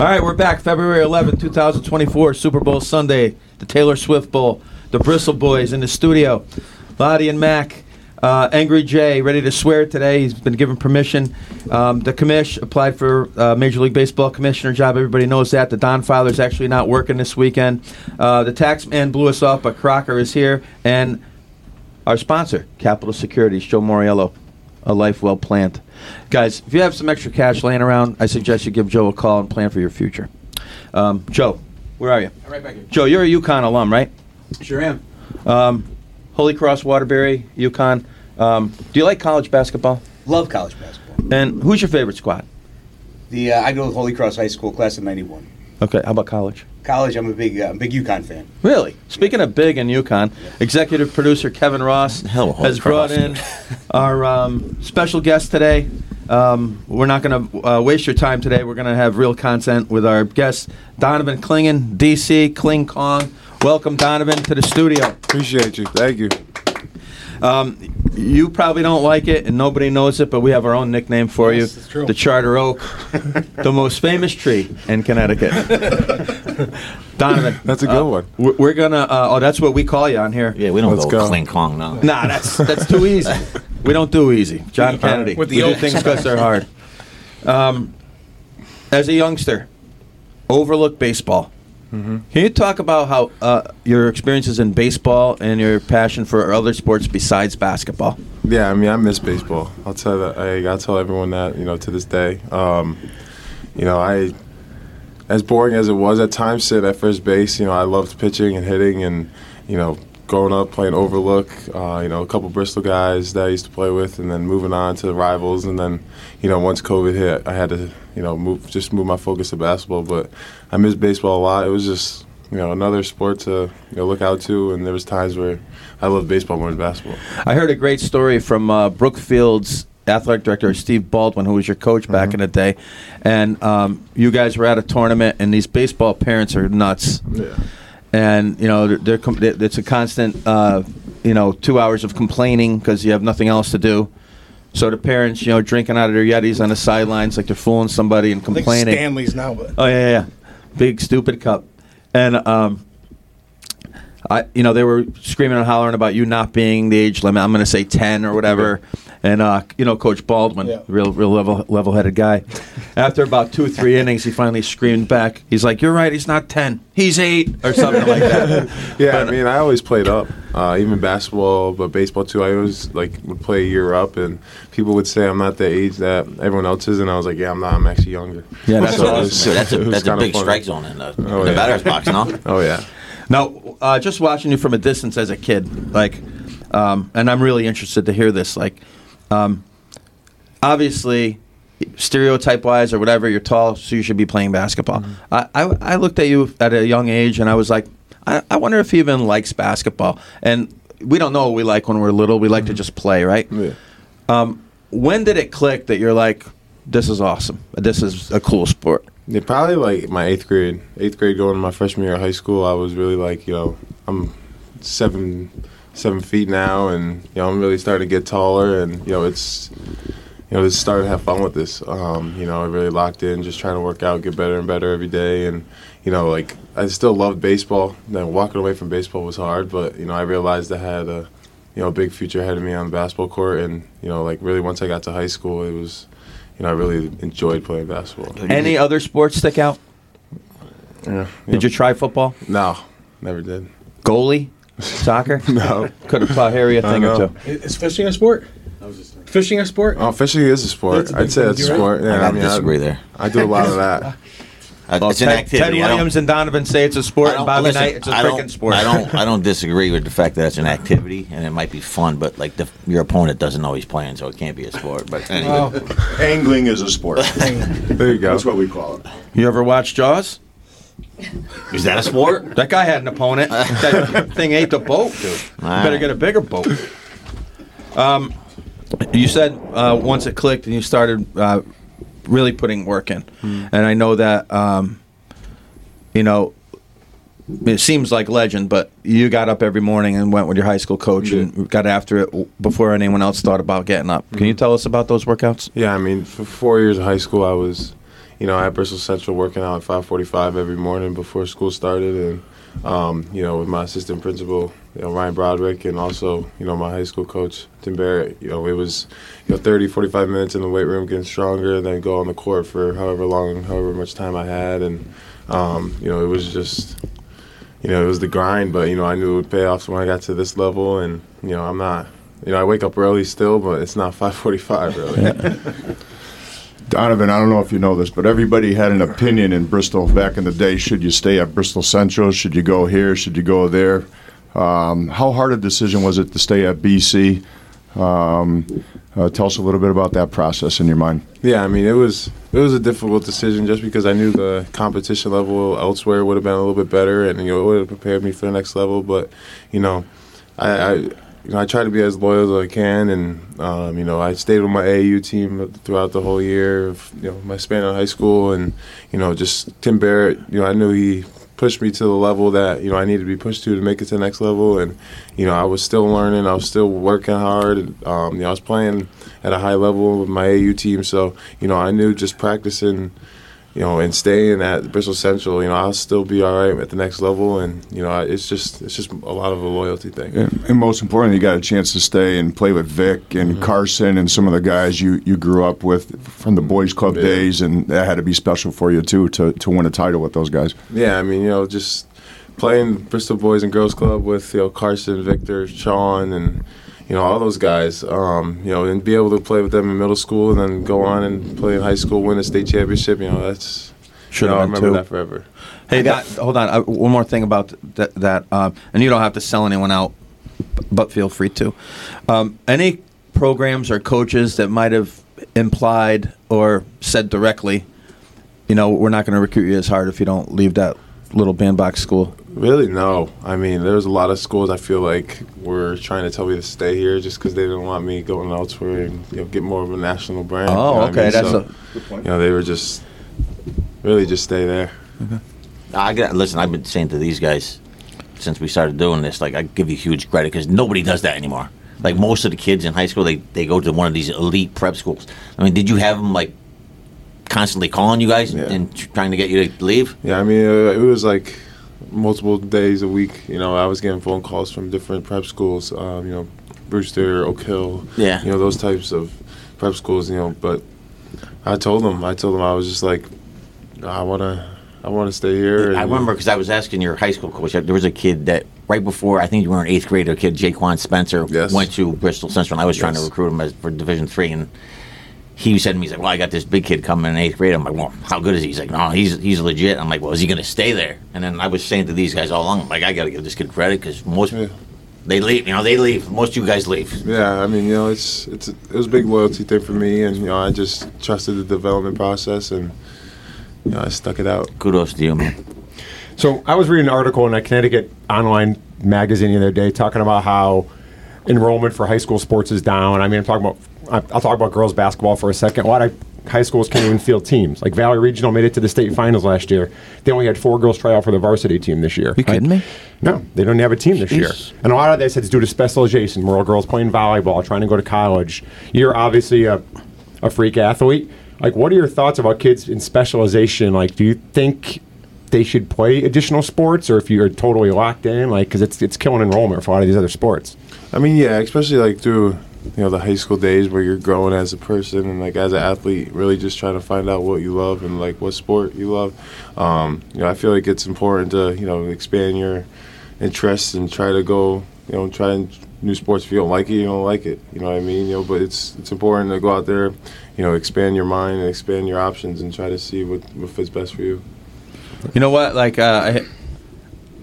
All right, we're back. February 11, 2024, Super Bowl Sunday, the Taylor Swift Bowl, the Bristle Boys in the studio, Lottie and Mac. Uh, Angry Jay, ready to swear today. He's been given permission. Um, the commish applied for uh, Major League Baseball commissioner job. Everybody knows that. The Don Father's actually not working this weekend. Uh, the tax man blew us off, but Crocker is here. And our sponsor, Capital Securities, Joe Moriello, a life well planned. Guys, if you have some extra cash laying around, I suggest you give Joe a call and plan for your future. Um, Joe, where are you? I'm Right back here. Joe, you're a UConn alum, right? Sure am. Um, Holy Cross, Waterbury, UConn. Um, do you like college basketball? Love college basketball. And who's your favorite squad? The uh, I go to Holy Cross High School, class of '91. Okay, how about college? College, I'm a big, uh, big UConn fan. Really? Speaking of big and UConn, executive producer Kevin Ross Hell, has brought in our um, special guest today. Um, we're not going to uh, waste your time today. We're going to have real content with our guest, Donovan Clingan, DC, Kling Kong. Welcome, Donovan, to the studio. Appreciate you. Thank you. Um, you probably don't like it, and nobody knows it, but we have our own nickname for Yes, you it's true. the Charter Oak, the most famous tree in Connecticut. Donovan. That's a good uh, one. We're, we're going to, uh, oh, that's what we call you on here. Yeah, we don't Let's go, go. cling clong, no. Nah, that's that's too easy. We don't do easy. John Kennedy. With the we do Oaks. things because they're hard. Um, as a youngster, overlook baseball. Can you talk about how uh, your experiences in baseball and your passion for other sports besides basketball? Yeah, I mean, I miss baseball. I'll tell that. I gotta tell everyone that you know to this day. Um, you know, I as boring as it was at times, sit at first base. You know, I loved pitching and hitting, and you know, growing up playing overlook. Uh, you know, a couple Bristol guys that I used to play with, and then moving on to the rivals, and then you know, once COVID hit, I had to you know move just move my focus to basketball. But I miss baseball a lot. It was just you know another sport to you know look out to, and there was times where I loved baseball more than basketball. I heard a great story from uh, Brookfield's athletic director Steve Baldwin, who was your coach back in the day, and um, you guys were at a tournament, and these baseball parents are nuts. Yeah. and you know they're, they're it's a constant uh, you know two hours of complaining because you have nothing else to do so the parents you know drinking out of their yetis on the sidelines like they're fooling somebody and I think complaining Stanley's now, but oh yeah, yeah yeah big stupid cup and um I, you know, they were screaming and hollering about you not being the age limit. I'm going to say ten or whatever. And uh, you know, Coach Baldwin, Yeah. real, real level, level-headed guy. After about two, three innings, he finally screamed back. He's like, "You're right. He's not ten. He's eight or something like that." Yeah, But- I mean, I always played up, uh, even basketball, but baseball too. I always like would play a year up, and people would say I'm not the age that everyone else is, and I was like, yeah, I'm not. I'm actually younger. Yeah, that's So it awesome. was- So that's a, that's a big funny. strike zone in the, Oh, in the yeah. batter's box, no? Oh yeah, Now, uh, just watching you from a distance as a kid, like, um, and I'm really interested to hear this. Like, um, obviously, stereotype wise or whatever, you're tall, so you should be playing basketball. I, I, I looked at you at a young age, and I was like, I, I wonder if he even likes basketball. And we don't know what we like when we're little. We like to just play, right? yeah. Um, when did it click that you're like, this is awesome. This is a cool sport. Yeah, probably like my eighth grade. Eighth grade, going to my freshman year of high school, I was really like, you know, I'm seven seven feet now, and you know, I'm really starting to get taller, and you know, it's you know, just starting to have fun with this. Um, you know, I really locked in, just trying to work out, get better and better every day, and you know, like I still loved baseball. Then walking away from baseball was hard, but you know, I realized I had a you know a big future ahead of me on the basketball court, and you know, like really once I got to high school, it was. You know, I really enjoyed playing basketball. Any other sports stick out? Yeah. Did you try football? No, never did. Goalie? Soccer? No. Could have taught Harry a thing or two. is fishing a sport? Fishing a sport? Oh, fishing is a sport. That's a big I'd say thing, that's a you're right. sport. Yeah, I I, mean, disagree I, there. I do a lot of that. Uh, Well, it's an Ted, activity. Ted I don't- Williams and Donovan say it's a sport, I and don't- Bobby listen, Knight, it's a I don't- freaking sport. I don't. I don't disagree with the fact that it's an activity and it might be fun, but like the, your opponent doesn't know he's playing, so it can't be a sport. But anyway, Angling is a sport. There you go. That's what we call it. you ever watch Jaws? Is that a sport? That guy had an opponent. that thing ate the boat, dude. You All better right. get a bigger boat. Um, you said uh, once it clicked and you started uh, really putting work in, and I know that um, you know it seems like legend, but you got up every morning and went with your high school coach and got after it before anyone else thought about getting up. Can you tell us about those workouts? Yeah, I mean, for four years of high school, I was, you know, at Bristol Central, working out at 5:45 every morning before school started, and um, you know, with my assistant principal, you know, Ryan Broderick, and also, you know, my high school coach, Tim Barrett. You know, it was, you know, 30, 45 minutes in the weight room, getting stronger, and then go on the court for however long, however much time I had, and um, you know, it was just, you know, it was the grind, but you know, I knew it would pay off when I got to this level, and you know, I'm not. You know, I wake up early still, but it's not 5:45 really. Donovan, I don't know if you know this, but everybody had an opinion in Bristol back in the day. Should you stay at Bristol Central? Should you go here? Should you go there? Um, how hard a decision was it to stay at BC? Um, uh, tell us a little bit about that process in your mind. Yeah, I mean it was it was a difficult decision just because I knew the competition level elsewhere would have been a little bit better and you know it would have prepared me for the next level. But you know, I, I you know I try to be as loyal as I can, and um, you know I stayed with my AAU team throughout the whole year of you know my span in high school, and you know just Tim Barrett. You know I knew he pushed me to the level that you know I needed to be pushed to to make it to the next level, and you know I was still learning, I was still working hard. Um, you know I was playing at a high level with my AU team, so you know I knew just practicing, you know, and staying at Bristol Central, you know I'll still be all right at the next level, and you know it's just it's just a lot of a loyalty thing. And, and most importantly, you got a chance to stay and play with Vic and mm-hmm. Carson and some of the guys you, you grew up with from the boys' club Yeah. days, and that had to be special for you too to, to win a title with those guys. Yeah, I mean, you know, just playing Bristol Boys and Girls Club with you know Carson, Victor, Sean, and you know all those guys. Um, you know, and be able to play with them in middle school and then go on and play in high school, win a state championship. You know, that's Should you know, I remember two. that forever. Hey, that, hold on. Uh, one more thing about that. that uh, and you don't have to sell anyone out, but feel free to. Um, any programs or coaches that might have implied or said directly, you know, we're not going to recruit you as hard if you don't leave that little bandbox school. Really, no. I mean, there's a lot of schools I feel like were trying to tell me to stay here just because they didn't want me going elsewhere and you know get more of a national brand. Oh, you know what I okay, mean? that's So, a- good point. you know they were just really just stay there. I got listen. I've been saying to these guys since we started doing this, like I give you huge credit because nobody does that anymore. Like most of the kids in high school, they they go to one of these elite prep schools. I mean, did you have them like constantly calling you guys Yeah. and trying to get you to leave? Yeah, I mean, uh, it was like multiple days a week. You know, I was getting phone calls from different prep schools. Um, you know, Brewster, Oak Hill. Yeah. You know, those types of prep schools. You know, but I told them, I told them, I was just like, I wanna, I wanna stay here. I remember because I was asking your high school coach. There was a kid that right before I think you were in eighth grade. A kid, Jaquan Spencer, Yes. went to Bristol Central, and I was trying to recruit him as for Division three, and he said to me, he's like, "Well, I got this big kid coming in eighth grade." I'm like, "Well, how good is he?" He's like, "No, he's he's legit." I'm like, "Well, is he going to stay there?" And then I was saying to these guys all along, I'm like, "I got to give this kid credit because most Yeah. they leave. You know, they leave. Most of you guys leave." Yeah, I mean, you know, it's it's it was a big loyalty thing for me, and you know, I just trusted the development process, and you know, I stuck it out. Kudos to you, man. So I was reading an article in a Connecticut online magazine the other day talking about how enrollment for high school sports is down. I mean, I'm talking about I- I'll talk about girls basketball for a second. A lot of high schools can't even field teams. Like Valley Regional made it to the state finals last year. They only had four girls try out for the varsity team this year. You kidding me? No, they don't have a team this year. And a lot of this is due to specialization. More girls playing volleyball, trying to go to college. You're obviously a, a freak athlete. Like, what are your thoughts about kids in specialization? Like, do you think they should play additional sports, or if you're totally locked in, like, because it's it's killing enrollment for a lot of these other sports. I mean, yeah, especially like through you know the high school days where you're growing as a person and like as an athlete, really just trying to find out what you love and like what sport you love. Um, you know, I feel like it's important to you know expand your interests and try to go you know try and new sports. If you don't like it, you don't like it. You know what I mean? You know, but it's it's important to go out there, you know, expand your mind and expand your options and try to see what what fits best for you. You know what? Like, uh, I,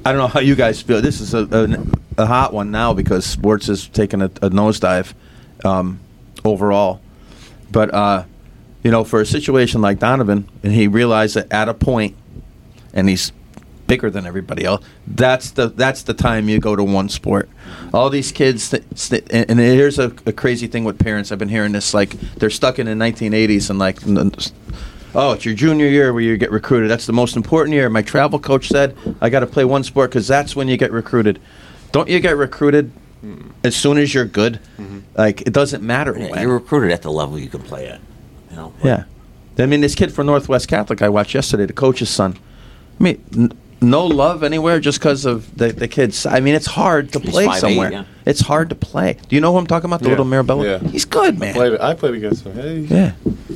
I don't know how you guys feel. This is a, a, a hot one now because sports is taking a, a nosedive um, overall. But, uh, you know, for a situation like Donovan, and he realized that at a point, and he's bigger than everybody else. That's the that's the time you go to one sport. All these kids, and, and here's a, a crazy thing with parents. I've been hearing this like they're stuck in the 1980s and like, oh, it's your junior year where you get recruited. That's the most important year. My travel coach said I got to play one sport because that's when you get recruited. Don't you get recruited as soon as you're good? Like it doesn't matter Yeah, when. you're recruited at the level you can play at. You know. yeah. I mean, this kid from Northwest Catholic I watched yesterday, the coach's son. I mean, n- no love anywhere just because of the, the kids. I mean, it's hard to He's play 5'8", somewhere. yeah. It's hard to play. Do you know who I'm talking about? The Yeah. little Mirabella? Yeah. He's good, man. Played, I played against him. Hey. Yeah.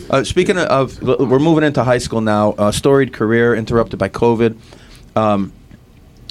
Uh, speaking of, of, we're moving into high school now. Uh, storied career interrupted by COVID. Um,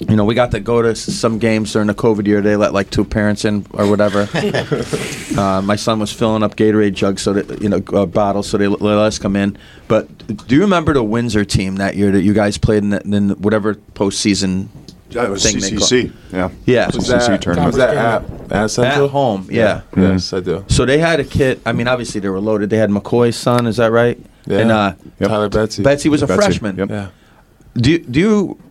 you know, we got to go to some games during the COVID year. They let like two parents in or whatever. uh, my son was filling up Gatorade jugs, so that you know, uh, bottles, so they let us come in. But do you remember the Windsor team that year that you guys played in, the, in whatever postseason Yeah, it was thing CCC. Yeah. Yeah. Was that, tournament. was that at, at Central? at home? Yeah. Yes, I do. So they had a kid. I mean, obviously they were loaded. They had McCoy's son. Is that right? Yeah. And uh, Yep. Tyler Betsey. Betsey was a Betsey, freshman. yep. Yeah. Do do you you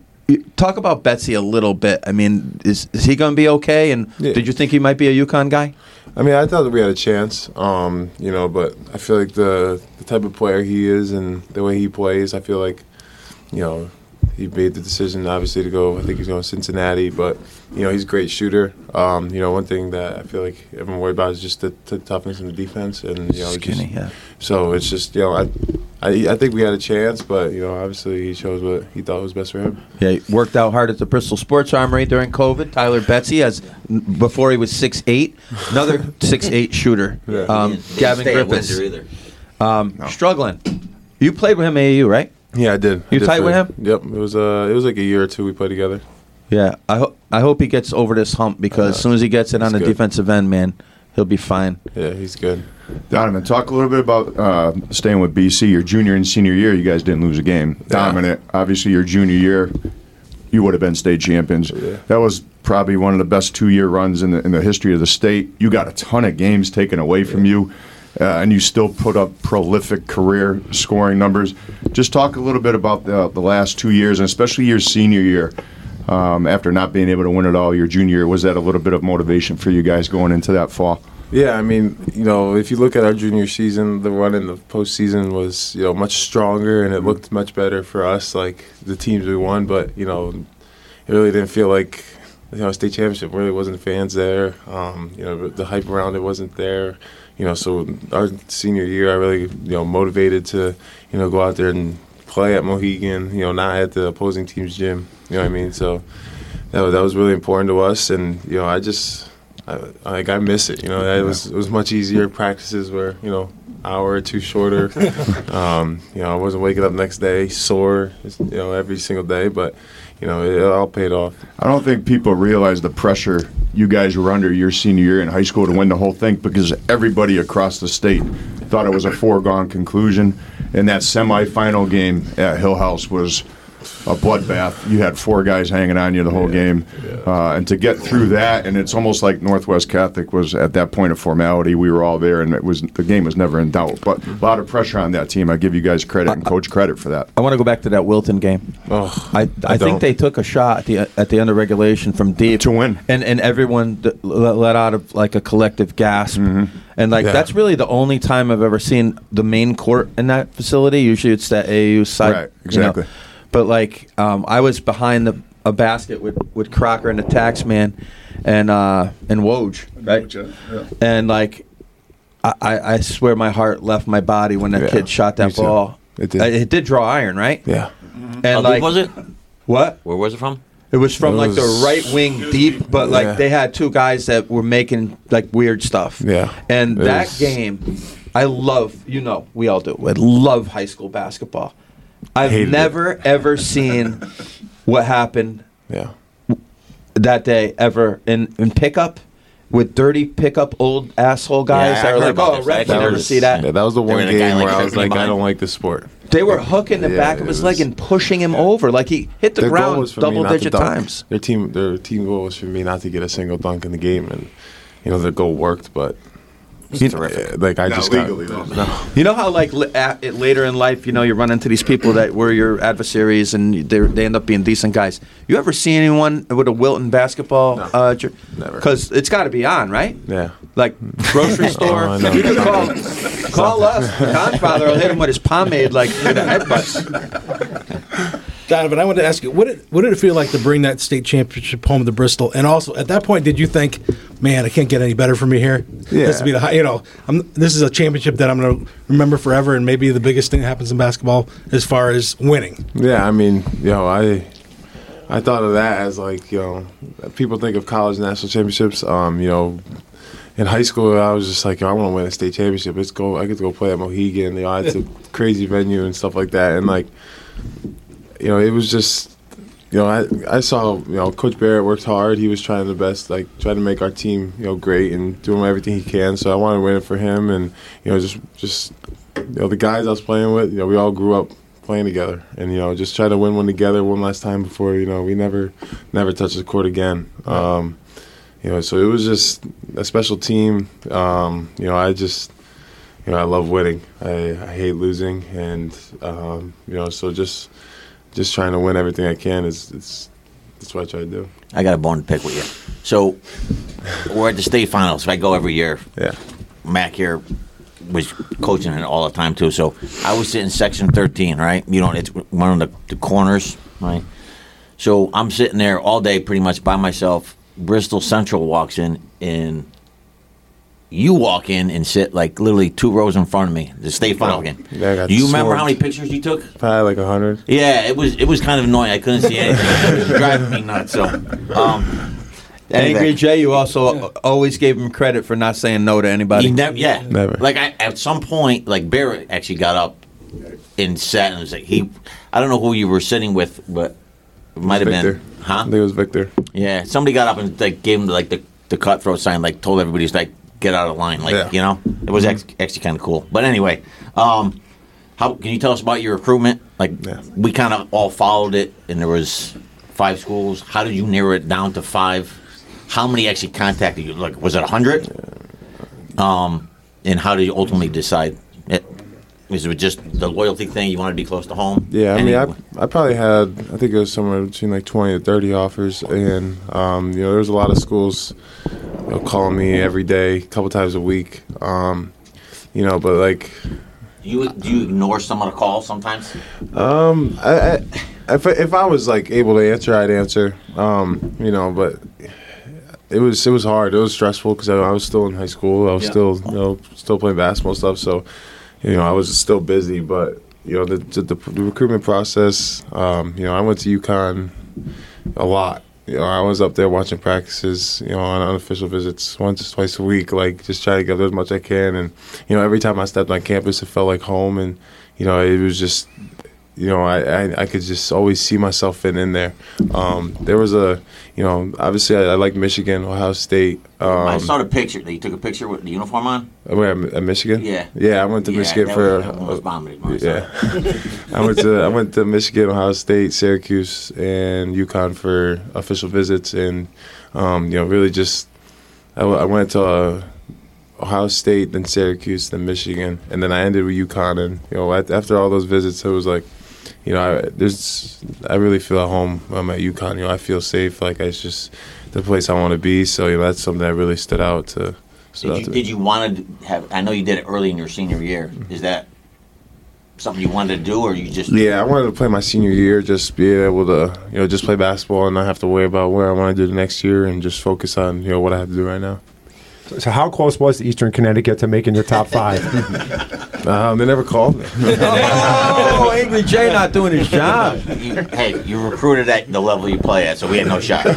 talk about Betsey a little bit? I mean, is is he going to be okay? And Yeah. did you think he might be a UConn guy? I mean, I thought that we had a chance, um, you know, but I feel like the the type of player he is and the way he plays, I feel like, you know, he made the decision obviously to go. I think he's going to Cincinnati, but you know, he's a great shooter. Um, you know, one thing that I feel like everyone worried about is just the, the toughness in the defense, and you know, just- yeah. So it's just you know, I, I I think we had a chance, but you know, obviously he chose what he thought was best for him. Yeah, he worked out hard at the Bristol Sports Armory during COVID. Tyler Betsey, as before he was six eight, another six eight shooter. Yeah. Um, He didn't- didn't Gavin stay Griffiths, Windsor either. um, struggling. You played with him at AAU, right? Yeah, I did. You I did tight for- with him? Yep. It was uh, it was like a year or two we played together. Yeah, I hope I hope he gets over this hump because as soon as he gets it on the good. defensive end, man, he'll be fine. Yeah, he's good. Donovan, talk a little bit about uh, staying with BC. Your junior and senior year, you guys didn't lose a game. Dominant. Obviously, your junior year, you would have been state champions. Yeah. That was probably one of the best two-year runs in the in the history of the state. You got a ton of games taken away from you, uh, and you still put up prolific career scoring numbers. Just talk a little bit about the, the last two years, and especially your senior year. Um, after not being able to win it all your junior year, was that a little bit of motivation for you guys going into that fall? Yeah, I mean, you know, if you look at our junior season, the run in the postseason was, you know, much stronger and it looked much better for us, like the teams we won. But you know, it really didn't feel like, you know, state championship really wasn't fans there. Um, you know, the hype around it wasn't there. You know, so our senior year, I really, you know, motivated to, you know, go out there and play at Mohegan. You know, not at the opposing team's gym. You know what I mean? So that that was really important to us, and you know, I just. I, like I miss it, you know. It was it was much easier. Practices were, you know, hour or two shorter. um, you know, I wasn't waking up next day sore, you know, every single day. But you know, it, all paid off. I don't think people realize the pressure you guys were under your senior year in high school to win the whole thing because everybody across the state thought it was a foregone conclusion. And that semifinal game at Hill House was a bloodbath. You had four guys hanging on you the whole game. Uh, and to get through that, and it's almost like Northwest Catholic was at that point of formality. We were all there, and it was the game was never in doubt. But a lot of pressure on that team. I give you guys credit and coach credit for that. I want to go back to that Wilton game. Oh, I, I, don't. think they took a shot at the at the end of regulation from deep To win. and and everyone let, let out of like a collective gasp, and like Yeah. that's really the only time I've ever seen the main court in that facility. Usually it's that AAU side, Right, you know. Exactly. But like um, I was behind the a basket with with Crocker and the taxman, and uh and Woj, right? And like. I, I I swear my heart left my body when that Yeah, kid shot that me too. ball. It did. Uh, it did draw iron, right? yeah. And How like, deep was it? What? Where was it from? It was from It like the right wing deep, but like Yeah. they had two guys that were making like weird stuff. Yeah. And It that was- game, I love, you know, we all do. I love high school basketball. I've Hated it. never ever seen what happened Yeah. that day ever in, in pickup with dirty pickup old asshole guys Yeah, I that are heard like, oh, this. ref, I you never heard see that. Yeah, that was the one in a guy, game like, where I was tripping like, I don't like this sport. They were hooking the Yeah, back of his was- leg and pushing him over. Like he hit the Their ground was for me double not to digit times. Their team, their team goal was for me not to get a single dunk in the game, and you know the goal worked, but terrific. uh, like I Not just legally, got, though. no. You know how like li- at, later in life, you know, you run into these people that were your adversaries, and they they end up being decent guys. You ever see anyone with a Wilton basketball? No. Uh, Never. Because it's got to be on, right? Yeah. Like grocery store. I know. you can call call us. The godfather will hit him with his pomade like with a headbutt. Donovan, I wanted to ask you, what did, what did it feel like to bring that state championship home to Bristol? And also, at that point, did you think man, I can't get any better for me here. Yeah. This be the high, you know, I'm, this is a championship that I'm going to remember forever, and maybe the biggest thing that happens in basketball as far as winning. Yeah, I mean, you know, I I thought of that as like, you know, people think of college national championships. Um, you know, in high school, I was just like, yo, I want to win a state championship. Let's go. I get to go play at Mohegan. You know, it's a crazy venue and stuff like that. And like, you know, it was just, you know, I I saw, you know, Coach Barrett worked hard. He was trying the best, like trying to make our team, you know, great and doing everything he can. So I wanted to win it for him, and you know, just just you know, the guys I was playing with, you know, we all grew up playing together, and you know, just try to win one together one last time before you know we never never touch the court again. Um, you know, so it was just a special team. Um, you know, I just you know I love winning. I, I hate losing, and um, you know, so just just trying to win everything I can is it's that's what I try to do. I got a bone to pick with you. So we're at the state finals. I go every year. Yeah. Mac here was coaching it all the time too. So I was sitting section thirteen, right? You know, it's one of the, the corners, right? So I'm sitting there all day, pretty much by myself. Bristol Central walks in, and you walk in and sit like literally two rows in front of me. The state final game. Yeah, I got Do you remember how many pictures you took? Probably like a hundred. Yeah, it was it was kind of annoying. I couldn't see anything. it was driving me nuts. So, um, Angry anyway. Jay, you also always gave him credit for not saying no to anybody. He never, yeah, Never. Like I, at some point, like Barrett actually got up and sat and was like, he, I don't know who you were sitting with, but it might have Victor. been, I huh? think it was Victor. Yeah, somebody got up and like gave him like the the cutthroat sign, like told everybody to like get out of line, like Yeah. you know, it was ex- actually kind of cool. But anyway, um, how can you tell us about your recruitment? Like Yeah. we kind of all followed it, and there was five schools. How did you narrow it down to five? How many actually contacted you? Like, was it a hundred? Um, and how did you ultimately decide? Was it just the loyalty thing? You wanted to be close to home? Yeah, I mean, I, I probably had, I think it was somewhere between like 20 to 30 offers. And, um, you know, there's a lot of schools you know, calling me every day, a couple times a week. Um, you know, but like, do you do you ignore some of the calls sometimes? um, I, I, if, I- if I was like able to answer, I'd answer. Um, you know, but it was it was hard. It was stressful because I, I was still in high school. I was Yeah. still you know still playing basketball stuff. So you know I was still busy. But you know the the, the recruitment process. Um, you know I went to UConn a lot. You know I was up there watching practices. You know on unofficial visits once or twice a week. Like just trying to get as much I can. And you know every time I stepped on campus, it felt like home. And you know it was just you know, I, I, I could just always see myself fitting in there. Um, there was a, you know, obviously I, I like Michigan, Ohio State. Um, I saw the picture. You took a picture with the uniform on. where at Michigan? Yeah. yeah. I went to Yeah, Michigan for. was- that almost bombed me when I saw yeah, I went to I went to Michigan, Ohio State, Syracuse, and UConn for official visits, and um, you know, really just I went to uh, Ohio State, then Syracuse, then Michigan, and then I ended with UConn. And you know, after all those visits, it was like, you know, I, there's I really feel at home when I'm at UConn. You know, I feel safe. Like it's just the place I want to be. So you know, that's something that really stood out to. Stood out Did you, to did you want to have? I know you did it early in your senior year. Is that something you wanted to do, or you just? Yeah, I wanted to play my senior year, just be able to, you know, just play basketball and not have to worry about where I want to do the next year, and just focus on, you know, what I have to do right now. So how close was Eastern Connecticut to making your top five? Um, they never called me. oh, Angry Jay not doing his job. Hey, you recruited at the level you play at, so we had no shot.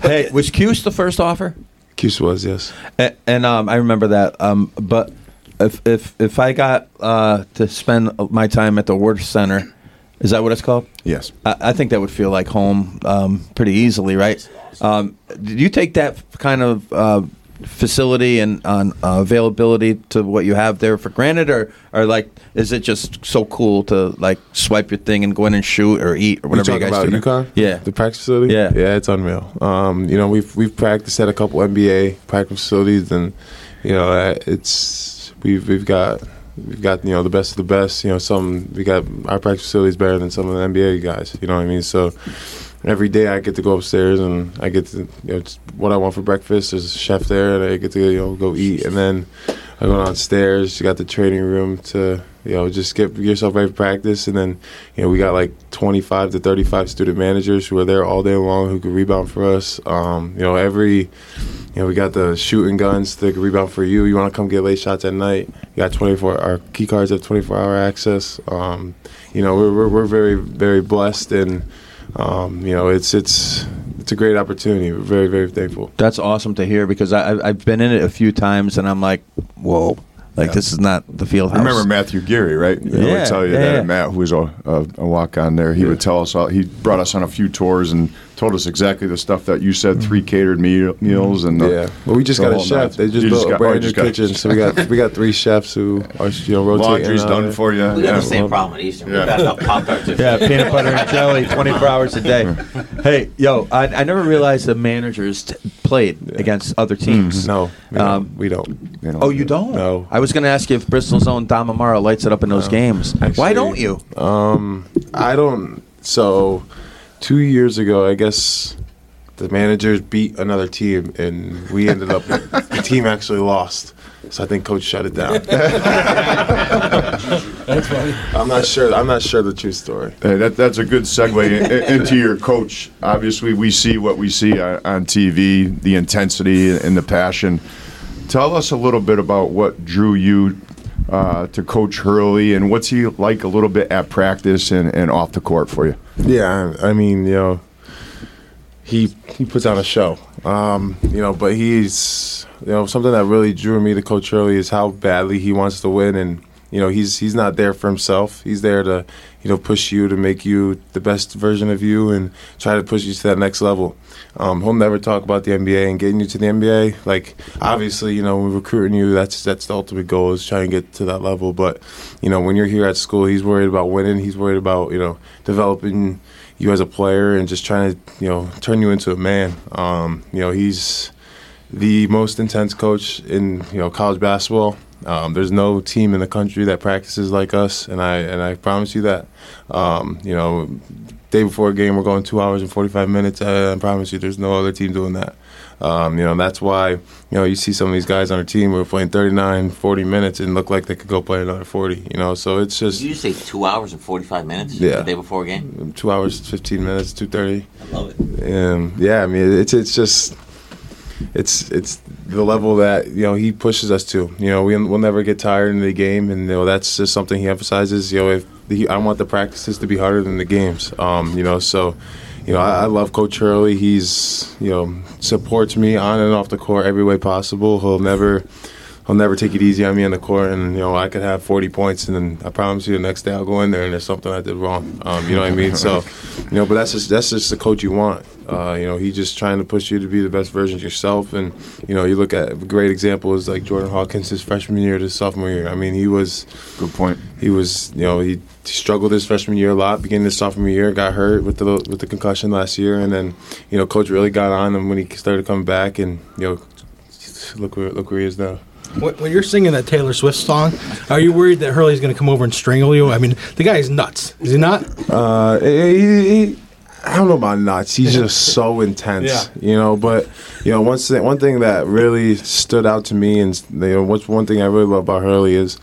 Hey, was Cuse the first offer? Cuse was yes. And, and um, I remember that. Um, but if if if I got uh, to spend my time at the Werth Center, is that what it's called? Yes. I, I think that would feel like home um, pretty easily, right? Um, did you take that kind of uh, facility and on uh, availability to what you have there for granted, or or like is it just so cool to like swipe your thing and go in and shoot or eat or whatever you, talking guys about do? there? UConn? Yeah. the practice facility. Yeah. yeah, it's unreal. Um, you know, we've we've practiced at a couple NBA practice facilities, and you know, uh, it's we've we've got we've got you know the best of the best. You know, some we got our practice facilities better than some of the NBA guys. You know what I mean? So. Every day I get to go upstairs and I get to you know what I want for breakfast. There's a chef there and I get to you know go eat and then I go downstairs. You got the training room to you know just get yourself ready for practice, and then you know we got like 25 to 35 student managers who are there all day long who can rebound for us. Um, you know every you know, we got the shooting guns that can rebound for you. You want to come get late shots at night? You got 24. Our key cards have 24 hour access. Um, you know, we're, we're, we're very very blessed, and um, you know, it's it's it's a great opportunity. We're very very thankful. That's awesome to hear because I, I've- I've been in it a few times and I'm like, whoa, like this is not the field I house. remember Matthew Geary, right? He Yeah, would tell you yeah, that. yeah. Matt, who was a, a, a walk on there, he would tell us. All, he brought us on a few tours and told us exactly the stuff that you said. Three catered meal, meals and the, Yeah, well, we just got a chef. nine. They just You built a got- oh, brand you new kitchen, so we got we got three chefs who are you know rotating. Laundry's in done for you. We got Yeah. the same problem at Eastern. Yeah. We got pop tarts. Yeah, peanut butter and jelly, 24 hours a day. Hey, yo, I, I never realized the managers t- played against other teams. No, we Um, don't. We don't. You know. Oh, you don't? No. I was going to ask you if Bristol's own Dom Amaro lights it up in those games. Why don't you? Um, I don't. So, two years ago, I guess the managers beat another team, and we ended up. the team actually lost, so I think coach shut it down. That's funny. I'm not sure. I'm not sure the true story. Hey, that, that's a good segue in- in- into your coach. Obviously, we see what we see on, on TV, the intensity and the passion. Tell us a little bit about what drew you uh, to Coach Hurley, and what's he like a little bit at practice and, and off the court for you? Yeah, I mean, you know, he he puts on a show. Um, you know, but he's you know something that really drew me to Coach Hurley is how badly he wants to win, and you know he's he's not there for himself. He's there to you know push you to make you the best version of you and try to push you to that next level. Um, he'll never talk about the NBA and getting you to the NBA. Like obviously, you know, when we're recruiting you, that's that's the ultimate goal is trying to get to that level. But you know, when you're here at school, he's worried about winning. He's worried about you know developing you as a player and just trying to you know turn you into a man. Um, you know, he's the most intense coach in you know college basketball. Um, there's no team in the country that practices like us, and I and I promise you that. Um, you know, day before a game, we're going two hours and 45 minutes. I, I promise you, there's no other team doing that. Um, you know, that's why you know you see some of these guys on our team who are playing 39, 40 minutes and look like they could go play another 40. You know, so it's just Did you say two hours and 45 minutes Yeah. the day before a game? two hours, 15 minutes, 2:30. I love it. Um, yeah, I mean, it's it's just it's it's the level that you know he pushes us to. You know, we we'll never get tired in the game, and you know that's just something he emphasizes. You know, if I want the practices to be harder than the games. Um, you know, so you know I, I love Coach Hurley. He's you know supports me on and off the court every way possible. He'll never. He'll never take it easy on me on the court, and you know I could have 40 points, and then I promise you the next day I'll go in there and there's something I did wrong. Um, you know what I mean? So, you know, but that's just that's just the coach you want. Uh, you know, he's just trying to push you to be the best version of yourself. And you know, you look at a great example is like Jordan Hawkins, his freshman year to sophomore year. I mean, he was Good point. he was you know he struggled his freshman year a lot beginning his sophomore year got hurt with the with the concussion last year and then you know coach really got on him when he started coming back and you know look where look where he is now When when you're singing that Taylor Swift song, are you worried that Hurley's going to come over and strangle you? I mean, the guy is nuts. Is he not? Uh, he, he, I don't know about nuts. He's just so intense, Yeah. you know. But you know, one thing, one thing that really stood out to me, and you know, what's one thing I really love about Hurley is,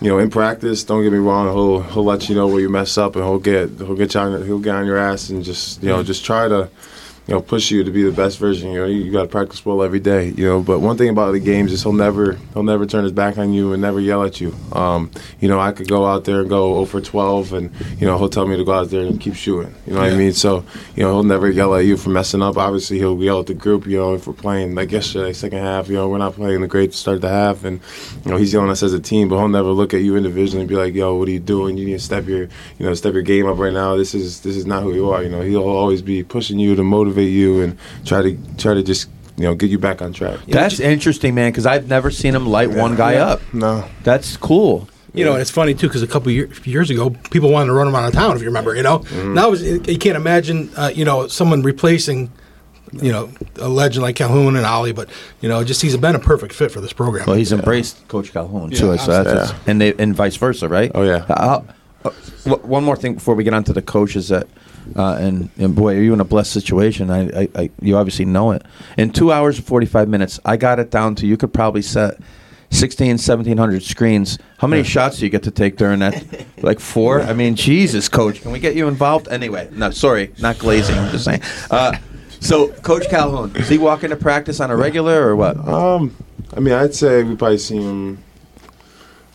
you know, in practice. Don't get me wrong. He'll he'll let you know where you mess up, and he'll get he'll get you on he'll get on your ass, and just you know, just try to. You know, push you to be the best version. You know, you, you got to practice well every day. You know, but one thing about the games is he'll never he'll never turn his back on you and never yell at you. Um, you know, I could go out there and go 0 for 12, and you know he'll tell me to go out there and keep shooting. You know what I mean? So you know he'll never yell at you for messing up. Obviously, he'll yell at the group. You know, if we're playing like yesterday, second half, you know, we're not playing the great to start the half, and you know he's yelling at us as a team, but he'll never look at you individually and be like, "Yo, what are you doing? You need to step your you know step your game up right now. This is this is not who you are." You know, he'll always be pushing you to motivate you and try to try to just you know get you back on track. That's interesting, man, because I've never seen him light one guy Yeah. up. No. That's cool. You know, and it's funny too because a couple year, years ago, people wanted to run him out of town. If you remember, you know, Mm-hmm. now it's- you can't imagine, uh, you know, someone replacing, you know, a legend like Calhoun and Ollie. But you know, just he's been a perfect fit for this program. Well, he's embraced Coach Calhoun too, so that's absolutely. and they and vice versa, right? Oh, yeah. Uh, uh, one more thing before we get on to the coaches that. Uh, and, and boy, are you in a blessed situation? I, I, I, you obviously know it. In two hours and forty-five minutes, I got it down to you could probably set 16, 1700 screens. How many shots do you get to take during that? Like four? I mean, Jesus, coach, can we get you involved? Anyway, no, sorry, not glazing. I'm just saying. Uh, so, Coach Calhoun, does he walk into practice on a regular or what? Um, I mean, I'd say we probably see him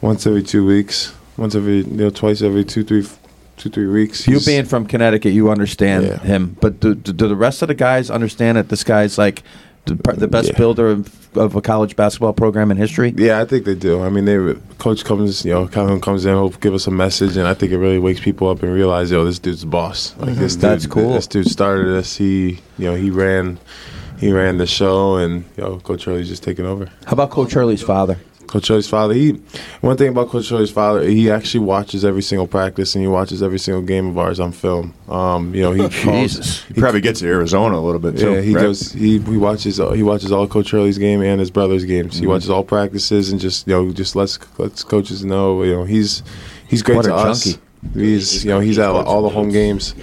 once every two weeks, once every, you know, twice every two, three, two, three weeks. You being from Connecticut, you understand Yeah. him, but do, do, do the rest of the guys understand that this guy's like the, the best Yeah. builder of, of a college basketball program in history? Yeah, I think they do. I mean, they coach comes, you know, Calhoun comes in, he'll give us a message, and I think it really wakes people up and realize, yo, this dude's boss. Like this dude, Mm-hmm. That's cool. This dude started us. He, you know, he ran, he ran the show, and yo, Coach Hurley's just taking over. How about Coach Hurley's father? Coach Hurley's father, he one thing about Coach Hurley's father, he actually watches every single practice and he watches every single game of ours on film. Um, you know, he calls, Jesus. He probably gets to Arizona a little bit too. yeah, he right? goes. He he watches. uh, He watches all Coach Hurley's game and his brother's games. Mm-hmm. He watches all practices and just you know just lets lets coaches know. You know he's he's great What to a us. junkie. He's you know he's at all the home games.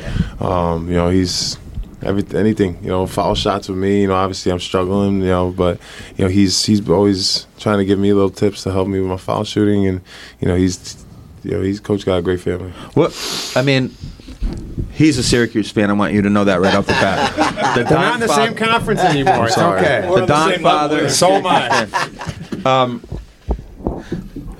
Um, you know he's every anything. You know foul shots with me. You know obviously I'm struggling. You know but you know he's he's always trying to give me little tips to help me with my foul shooting and you know he's you know he's coach got a great family. What? I mean, he's a Syracuse fan. I want you to know that right off the bat. The They're not in the Don same conference anymore. It's sorry. okay. We're The on the Don father. So am I. Um,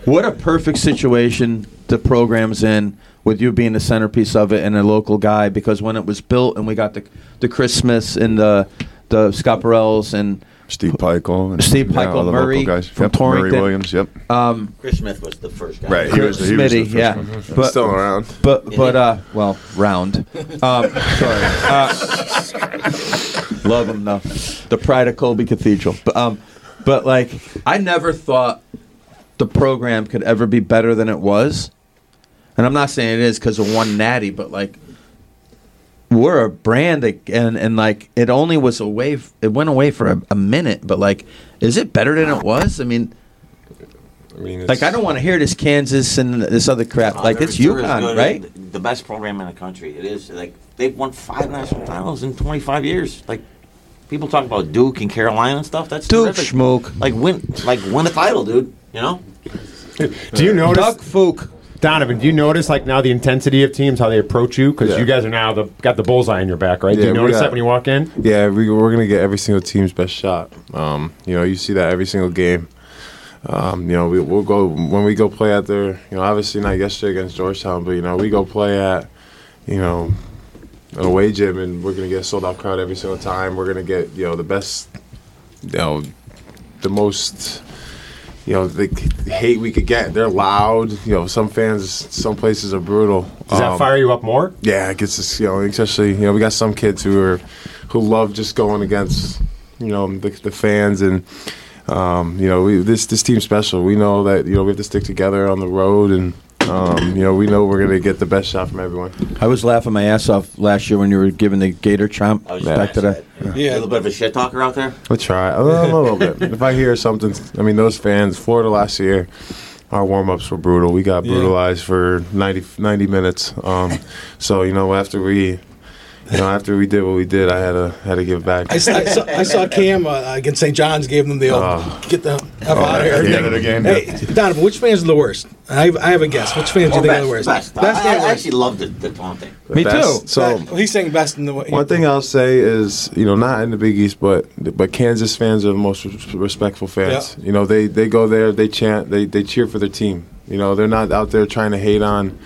what a perfect situation the program's in with you being the centerpiece of it and a local guy because when it was built and we got the the Chris Smiths and the the Scott Burrells and Steve Pikiell and Steve yeah, Pikiell, all the Murray local guys. from yep, Torrington. Murray Williams. Yep. um, Chris Smith was the first guy. Right. He was, the- he was the Smitty, first yeah, one. but Still around. but but uh, well, round. Um, sorry. Uh, love him though. The pride of Kolbe Cathedral. But um, but like I never thought the program could ever be better than it was, and I'm not saying it is because of one natty, but like we're a brand that- and and like it only was away. f- It went away for a, a minute, but like, is it better than it was? I mean. I mean, it's, Like I don't want to hear this Kansas and this other crap. Oh, Like it's they're UConn, right? The, the best program in the country. It is like they've won five national titles in 25 years. Like people talk about Duke and Carolina and stuff. That's Duke terrific. Schmook. Like win, like win a title, dude. You know. Do you notice, Doug Fook. Donovan? Do you notice like now the intensity of teams, how they approach you? Because Yeah. you guys are now the got the bullseye in your back, right? do you notice got- that when you walk in? Yeah, we, we're gonna get every single team's best shot. Um, you know, you see that every single game. Um, you know, we, we'll go when we go play at their. You know, obviously not yesterday against Georgetown, but you know, we go play at, you know, an away gym, and we're gonna get a sold out crowd every single time. We're gonna get you know the best, you know, the most. You know, the hate we could get. They're loud. You know, some fans, some places are brutal. Does that Um, fire you up more? yeah, it gets us, you know, especially, you know, we got some kids who are, who love just going against, you know, the, the fans and, um, you know, we, this, this team's special. We know that, you know, we have to stick together on the road and, um, you know, we know we're going to get the best shot from everyone. I was laughing my ass off last year when you were giving the Gator chomp I was back to that. A Yeah. little bit of a shit talker out there. We'll try a little, a little bit. If I hear something, I mean, those fans, Florida last year, our warm ups were brutal. We got Yeah. brutalized for 90, 90 minutes. Um, so, you know, after we, you know, after we did what we did, I had to had to give back. I, saw- I saw, I saw Cam uh, against St. John's gave them the old Oh. get the F out of here. at the end of the game, Hey, Donovan, which fans are the worst? I have, I have a guess. Which fans do you think are the worst? best. Best I, and I worst. actually love the, the taunting. Me Best. too. So. Well, he's saying best in the way. One thing I'll say is, you know, not in the Big East, but but Kansas fans are the most res- respectful fans. You know, they they go there, they chant, they they cheer for their team. You know, they're not out there trying to hate on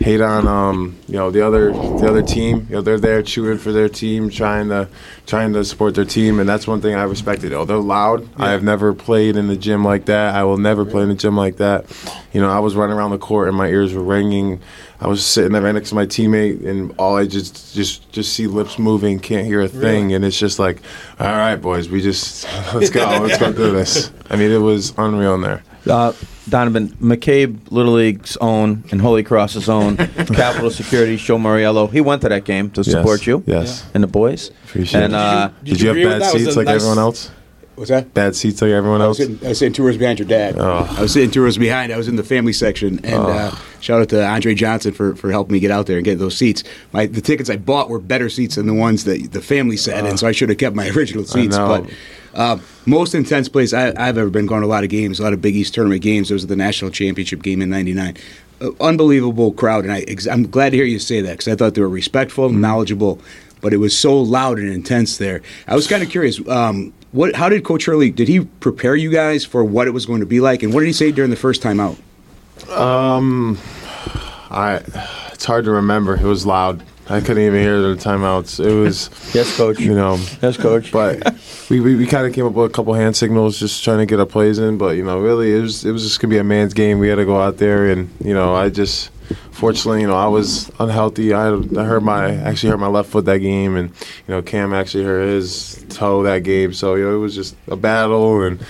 hate on um you know the other the other team. You know, they're there cheering for their team, trying to trying to support their team, and that's one thing I respected. Oh, they're loud. I have never played in the gym like that. I will never play in the gym like that. You know, I was running around the court and my ears were ringing. I was sitting there right next to my teammate, and all I just just just see lips moving, can't hear a thing, and it's just like, all right, boys, we just let's go, let's go do this. I mean, it was unreal in there. Uh, Donovan McCabe, Little League's own and Holy Cross's own, Capital Security, Joe Mariello. He went to that game to support you. Yes. And the boys. Appreciate and it. uh, Did you, agree with have bad that? Was it seats like nice- everyone else? What's that? Bad seats like everyone I else. was, sitting, I was sitting two rows behind your dad. Oh. I was sitting two rows behind. I was in the family section, and uh, Shout out to Andre Johnson for, for helping me get out there and get those seats. My the tickets I bought were better seats than the ones that the family sat in, so I should have kept my original seats. But uh, most intense place I, I've ever been going to a lot of games, a lot of Big East tournament games. There was the national championship game in '99. Uh, unbelievable crowd, and I, I'm glad to hear you say that because I thought they were respectful, Mm-hmm. knowledgeable, but it was so loud and intense there. I was kind of curious. Um, what? How did Coach Hurley? Did he prepare you guys for what it was going to be like, and what did he say during the first time out? Um, I it's hard to remember. It was loud. I couldn't even hear the timeouts. It was Yes, coach. you know Yes, coach. but we, we, we kind of came up with a couple hand signals just trying to get our plays in but you know really it was it was just gonna be a man's game we had to go out there and you know I just fortunately you know I was unhealthy I, I hurt my actually hurt my left foot that game and you know Cam actually hurt his toe that game so you know it was just a battle and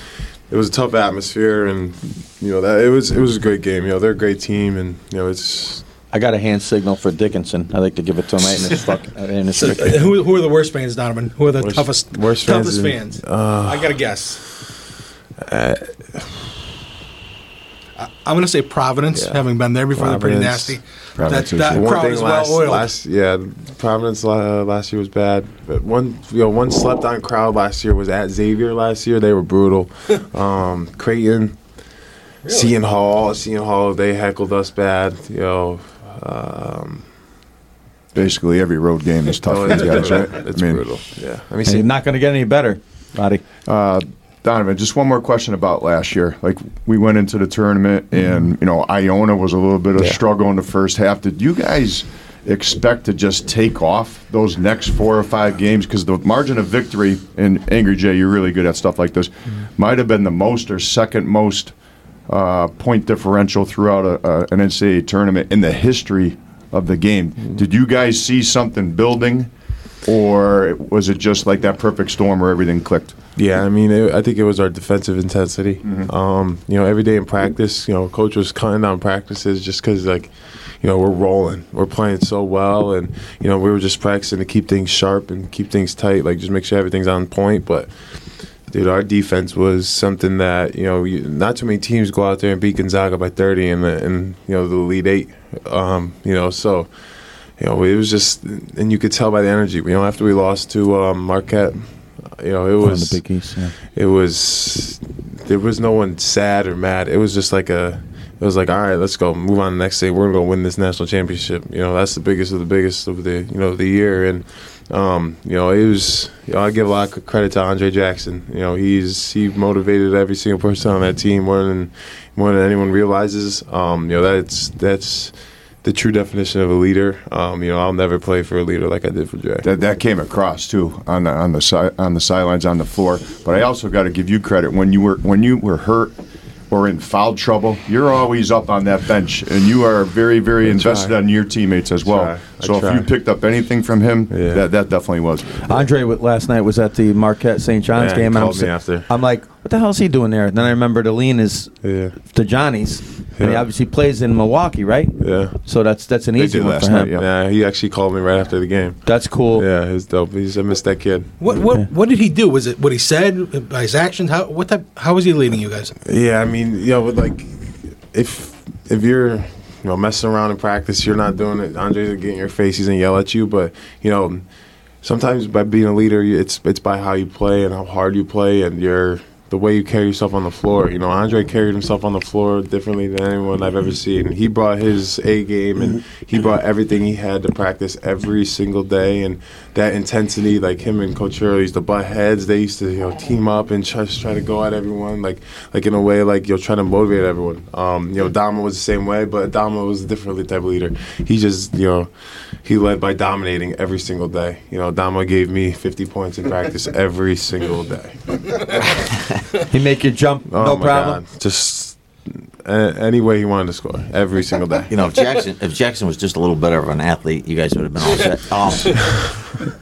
it was a tough atmosphere and you know that it was it was a great game you know they're a great team and you know it's I got a hand signal for Dickinson. I'd like to give it to him right in his fuck. In his So, uh, who, who are the worst fans, Donovan? Who are the Worst- toughest worst toughest fans fans? in- uh, I got to guess. I- I'm going to say Providence, Yeah. having been there before. They're pretty nasty. Providence that is that one crowd thing is last, well oiled. last yeah Providence uh, last year was bad but one you know one slept on crowd last year was at Xavier last year they were brutal um, Creighton Seton Hall Seton Hall they heckled us bad you know um, Basically, every road game is tough oh, for these guys, right? it's I mean, brutal yeah I mean It's see not going to get any better, Roddy. Uh, Donovan, just one more question about last year. Like we went into the tournament, mm-hmm. and you know Iona was a little bit of a Yeah. struggle in the first half. Did you guys expect to just take off those next four or five games? Because the margin of victory, and Angry Jay, you're really good at stuff like this, mm-hmm. might have been the most or second most uh, point differential throughout a, a, an NCAA tournament in the history of the game. Mm-hmm. Did you guys see something building? Or was it just like that perfect storm where everything clicked? Yeah, I mean, it, I think it was our defensive intensity. Um, you know, every day in practice, you know, coach was cutting down practices just because, like, you know, we're rolling, we're playing so well, and you know, we were just practicing to keep things sharp and keep things tight, like just make sure everything's on point. But dude, our defense was something that you know, you, not too many teams go out there and beat Gonzaga by 30 in the in you know the Elite Eight. Um, you know, so you know, it was just, and you could tell by the energy. You know, after we lost to um, Marquette, you know, it was the Big East. Yeah. it was there was no one sad or mad. It was just like a it was like all right, let's go move on to the next day. We're gonna go win this national championship. You know, that's the biggest of the biggest of the you know the year and. Um, you know, it was. You know, I give a lot of credit to Andre Jackson. You know, he's he motivated every single person on that team more than more than anyone realizes. Um, you know, that's that's the true definition of a leader. Um, you know, I'll never play for a leader like I did for Jay. That, that came across too on the on the side on the sidelines on the floor. But I also got to give you credit when you were when you were hurt or in foul trouble. You're always up on that bench, and you are very very invested on your teammates as well. Try. I So if you picked up anything from him, Yeah. that that definitely was. Andre w- last night was at the Marquette St. John's Yeah, he game. and I'm, me after. I'm like, what the hell is he doing there? And then I remembered Aline is Yeah, to Johnny's, and he obviously plays in Milwaukee, right? yeah. So that's that's an They easy one last for him. night, yeah. Yeah, he actually called me right after the game. That's cool. Yeah, he's dope. He's I missed that kid. What what what did he do? Was it what he said by his actions? How what type? How was he leading you guys? Yeah, I mean, you know, like if if you're you know messing around in practice, you're not doing it. Andre's gonna get in your face. He's gonna yell at you, but you know, sometimes by being a leader, it's it's by how you play and how hard you play and your the way you carry yourself on the floor. You know, Andre carried himself on the floor differently than anyone I've ever seen. He brought his A game and he brought everything he had to practice every single day. And that intensity, like him and Coach Hurley used to butt heads. They used to you know team up and just try to go at everyone, like like in a way like you're trying to motivate everyone. Um, you know, Dama was the same way, but Dama was a different type of leader. He just you know he led by dominating every single day. You know, Dama gave me 50 points in practice every single day. He make you jump, Oh no my problem. God. Just uh, any way he wanted to score every single day. You know, if Jackson if Jackson was just a little better of an athlete, you guys would have been all set. Um,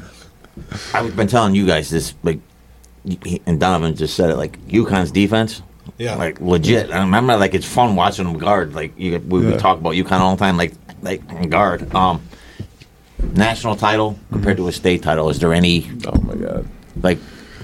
I've been telling you guys this, like, he- and Donovan just said it. Like UConn's defense, Yeah. like legit. I remember, like, it's fun watching them guard. Like, you, we, we talk about UConn all the time, like, like guard. Um, national title compared to a state title. Is there any Oh my God. like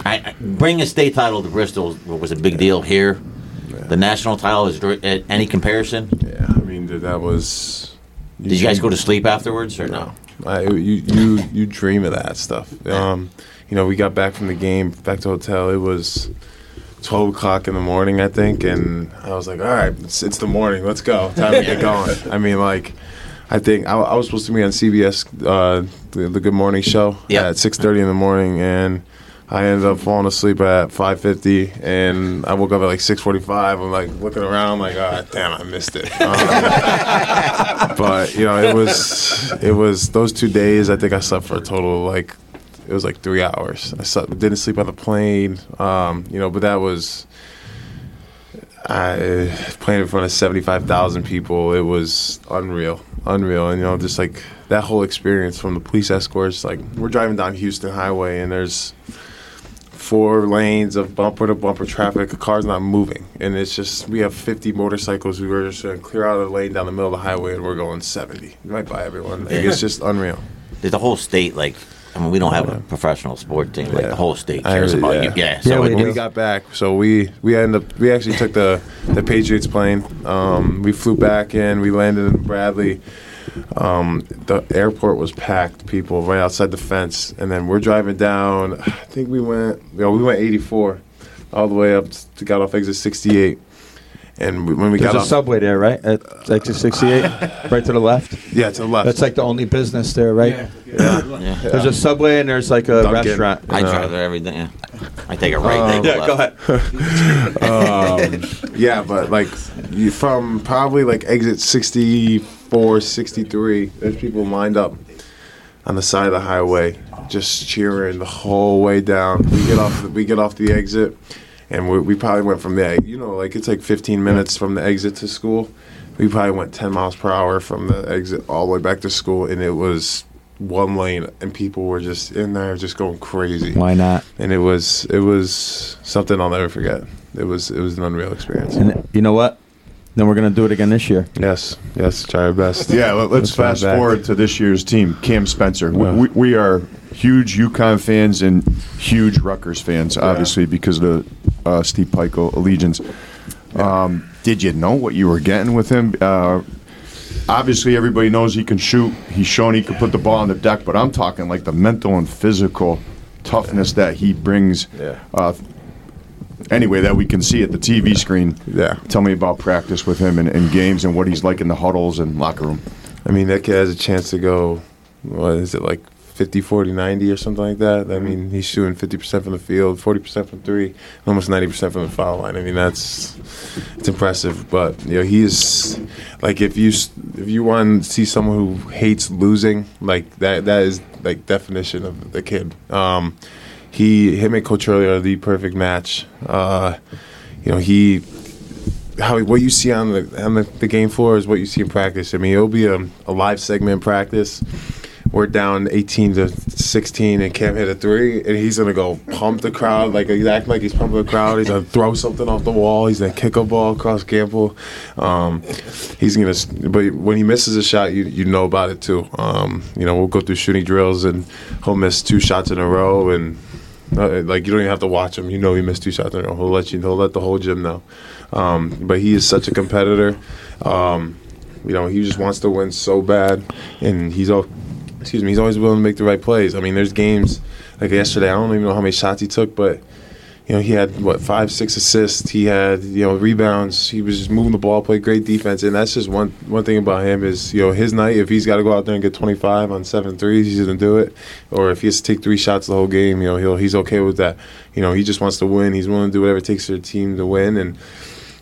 I, I bringing a state title to Bristol was a big deal here. The national title is there any comparison? Yeah, I mean, that was. Did you guys go to sleep afterwards or no? I, you you you dream of that stuff. Um, you know, we got back from the game, back to hotel. It was twelve o'clock in the morning, I think, and I was like, "All right, it's, it's the morning. Let's go. Time to get going." I mean, like, I think I, I was supposed to be on CBS, uh, the, the Good Morning Show, Yeah. at six thirty in the morning, and I ended up falling asleep at five fifty, and I woke up at like six forty five. I'm like looking around, like, "Ah, damn, I missed it." Um, but you know, it was it was those two days. I think I slept for a total of like it was like three hours. I slept, didn't sleep on the plane. Um, you know, but that was I playing in front of seventy five thousand people. It was unreal, unreal, and you know, just like that whole experience from the police escorts. Like we're driving down Houston Highway, and there's four lanes of bumper to bumper traffic. A car's not moving, and it's just we have 50 motorcycles. We were just to clear out of the lane down the middle of the highway, and we're going 70 right by everyone. Like, it's just unreal. Did the whole state like? I mean, we don't have a professional sport team. Like Yeah. the whole state cares heard- about yeah. you. Yeah. So Yeah, we when we got back, so we we ended up we actually took the the Patriots plane. Um, we flew back in. We landed in Bradley. Um, the airport was packed, people right outside the fence, and then we're driving down. I think we went, you know, we went 84 all the way up to got off exit 68. And we, when we There's got a off, subway there, right? At exit 68, right to the left. yeah, to the left. That's like the only business there, right? yeah. Yeah. There's a subway and there's like a Dunkin'. restaurant. I Uh, drive there every day. Yeah. I take a right. they go Yeah, go ahead. um, yeah, but like you, from probably like exit 64, 63, there's people lined up on the side of the highway, just cheering the whole way down. We get off, the, we get off the exit, and we, we probably went from there. You know, like it's like 15 minutes from the exit to school. We probably went 10 miles per hour from the exit all the way back to school, and it was one lane, and people were just in there, just going crazy Why not? and it was it was something I'll never forget. It was it was an unreal experience. And you know what? Then we're gonna do it again this year. Yes, yes, try our best. Yeah, let, us Let's fast back. forward to this year's team, Cam Spencer. We- Yeah. We, we are huge UConn fans and huge Rutgers fans, obviously, because of the uh, Steve Pikiell allegiance. Um, did you know what you were getting with him? Uh, obviously, everybody knows he can shoot. He's shown he can put the ball on the deck, but I'm talking like the mental and physical toughness that he brings. Yeah. Uh, anyway, that we can see at the TV screen. Yeah. Tell me about practice with him and, and games and what he's like in the huddles and locker room. I mean, that kid has a chance to go. What is it like? 50, 40, 90 or something like that. I mean, he's shooting 50% from the field, 40% from three, almost 90% from the foul line. I mean, that's it's impressive. But you know, he's like if you if you want to see someone who hates losing, like that that is like definition of the kid. Um, he him and Coach Hurley are the perfect match. Uh, you know, he how what you see on the on the, the game floor is what you see in practice. I mean, it'll be a, a live segment practice. We're down 18 to 16, and Cam hit a three, and he's gonna go pump the crowd like he's acting like he's pumping the crowd. He's gonna throw something off the wall. He's gonna kick a ball across Campbell. Um, he's gonna, but when he misses a shot, you you know about it too. Um, you know, we'll go through shooting drills, and he'll miss two shots in a row, and uh, like you don't even have to watch him. You know he missed two shots in a row. He'll let you. He'll let the whole gym know. Um, but he is such a competitor. Um, you know he just wants to win so bad, and he's al- excuse me. He's always willing to make the right plays. I mean, there's games like yesterday. I don't even know how many shots he took, but you know he had what five, six assists. He had you know rebounds. He was just moving the ball, played great defense, and that's just one one thing about him is you know his night. If he's got to go out there and get 25 on seven threes, he's gonna do it. Or if he has to take three shots the whole game, you know he'll he's okay with that. You know he just wants to win. He's willing to do whatever it takes for the team to win, and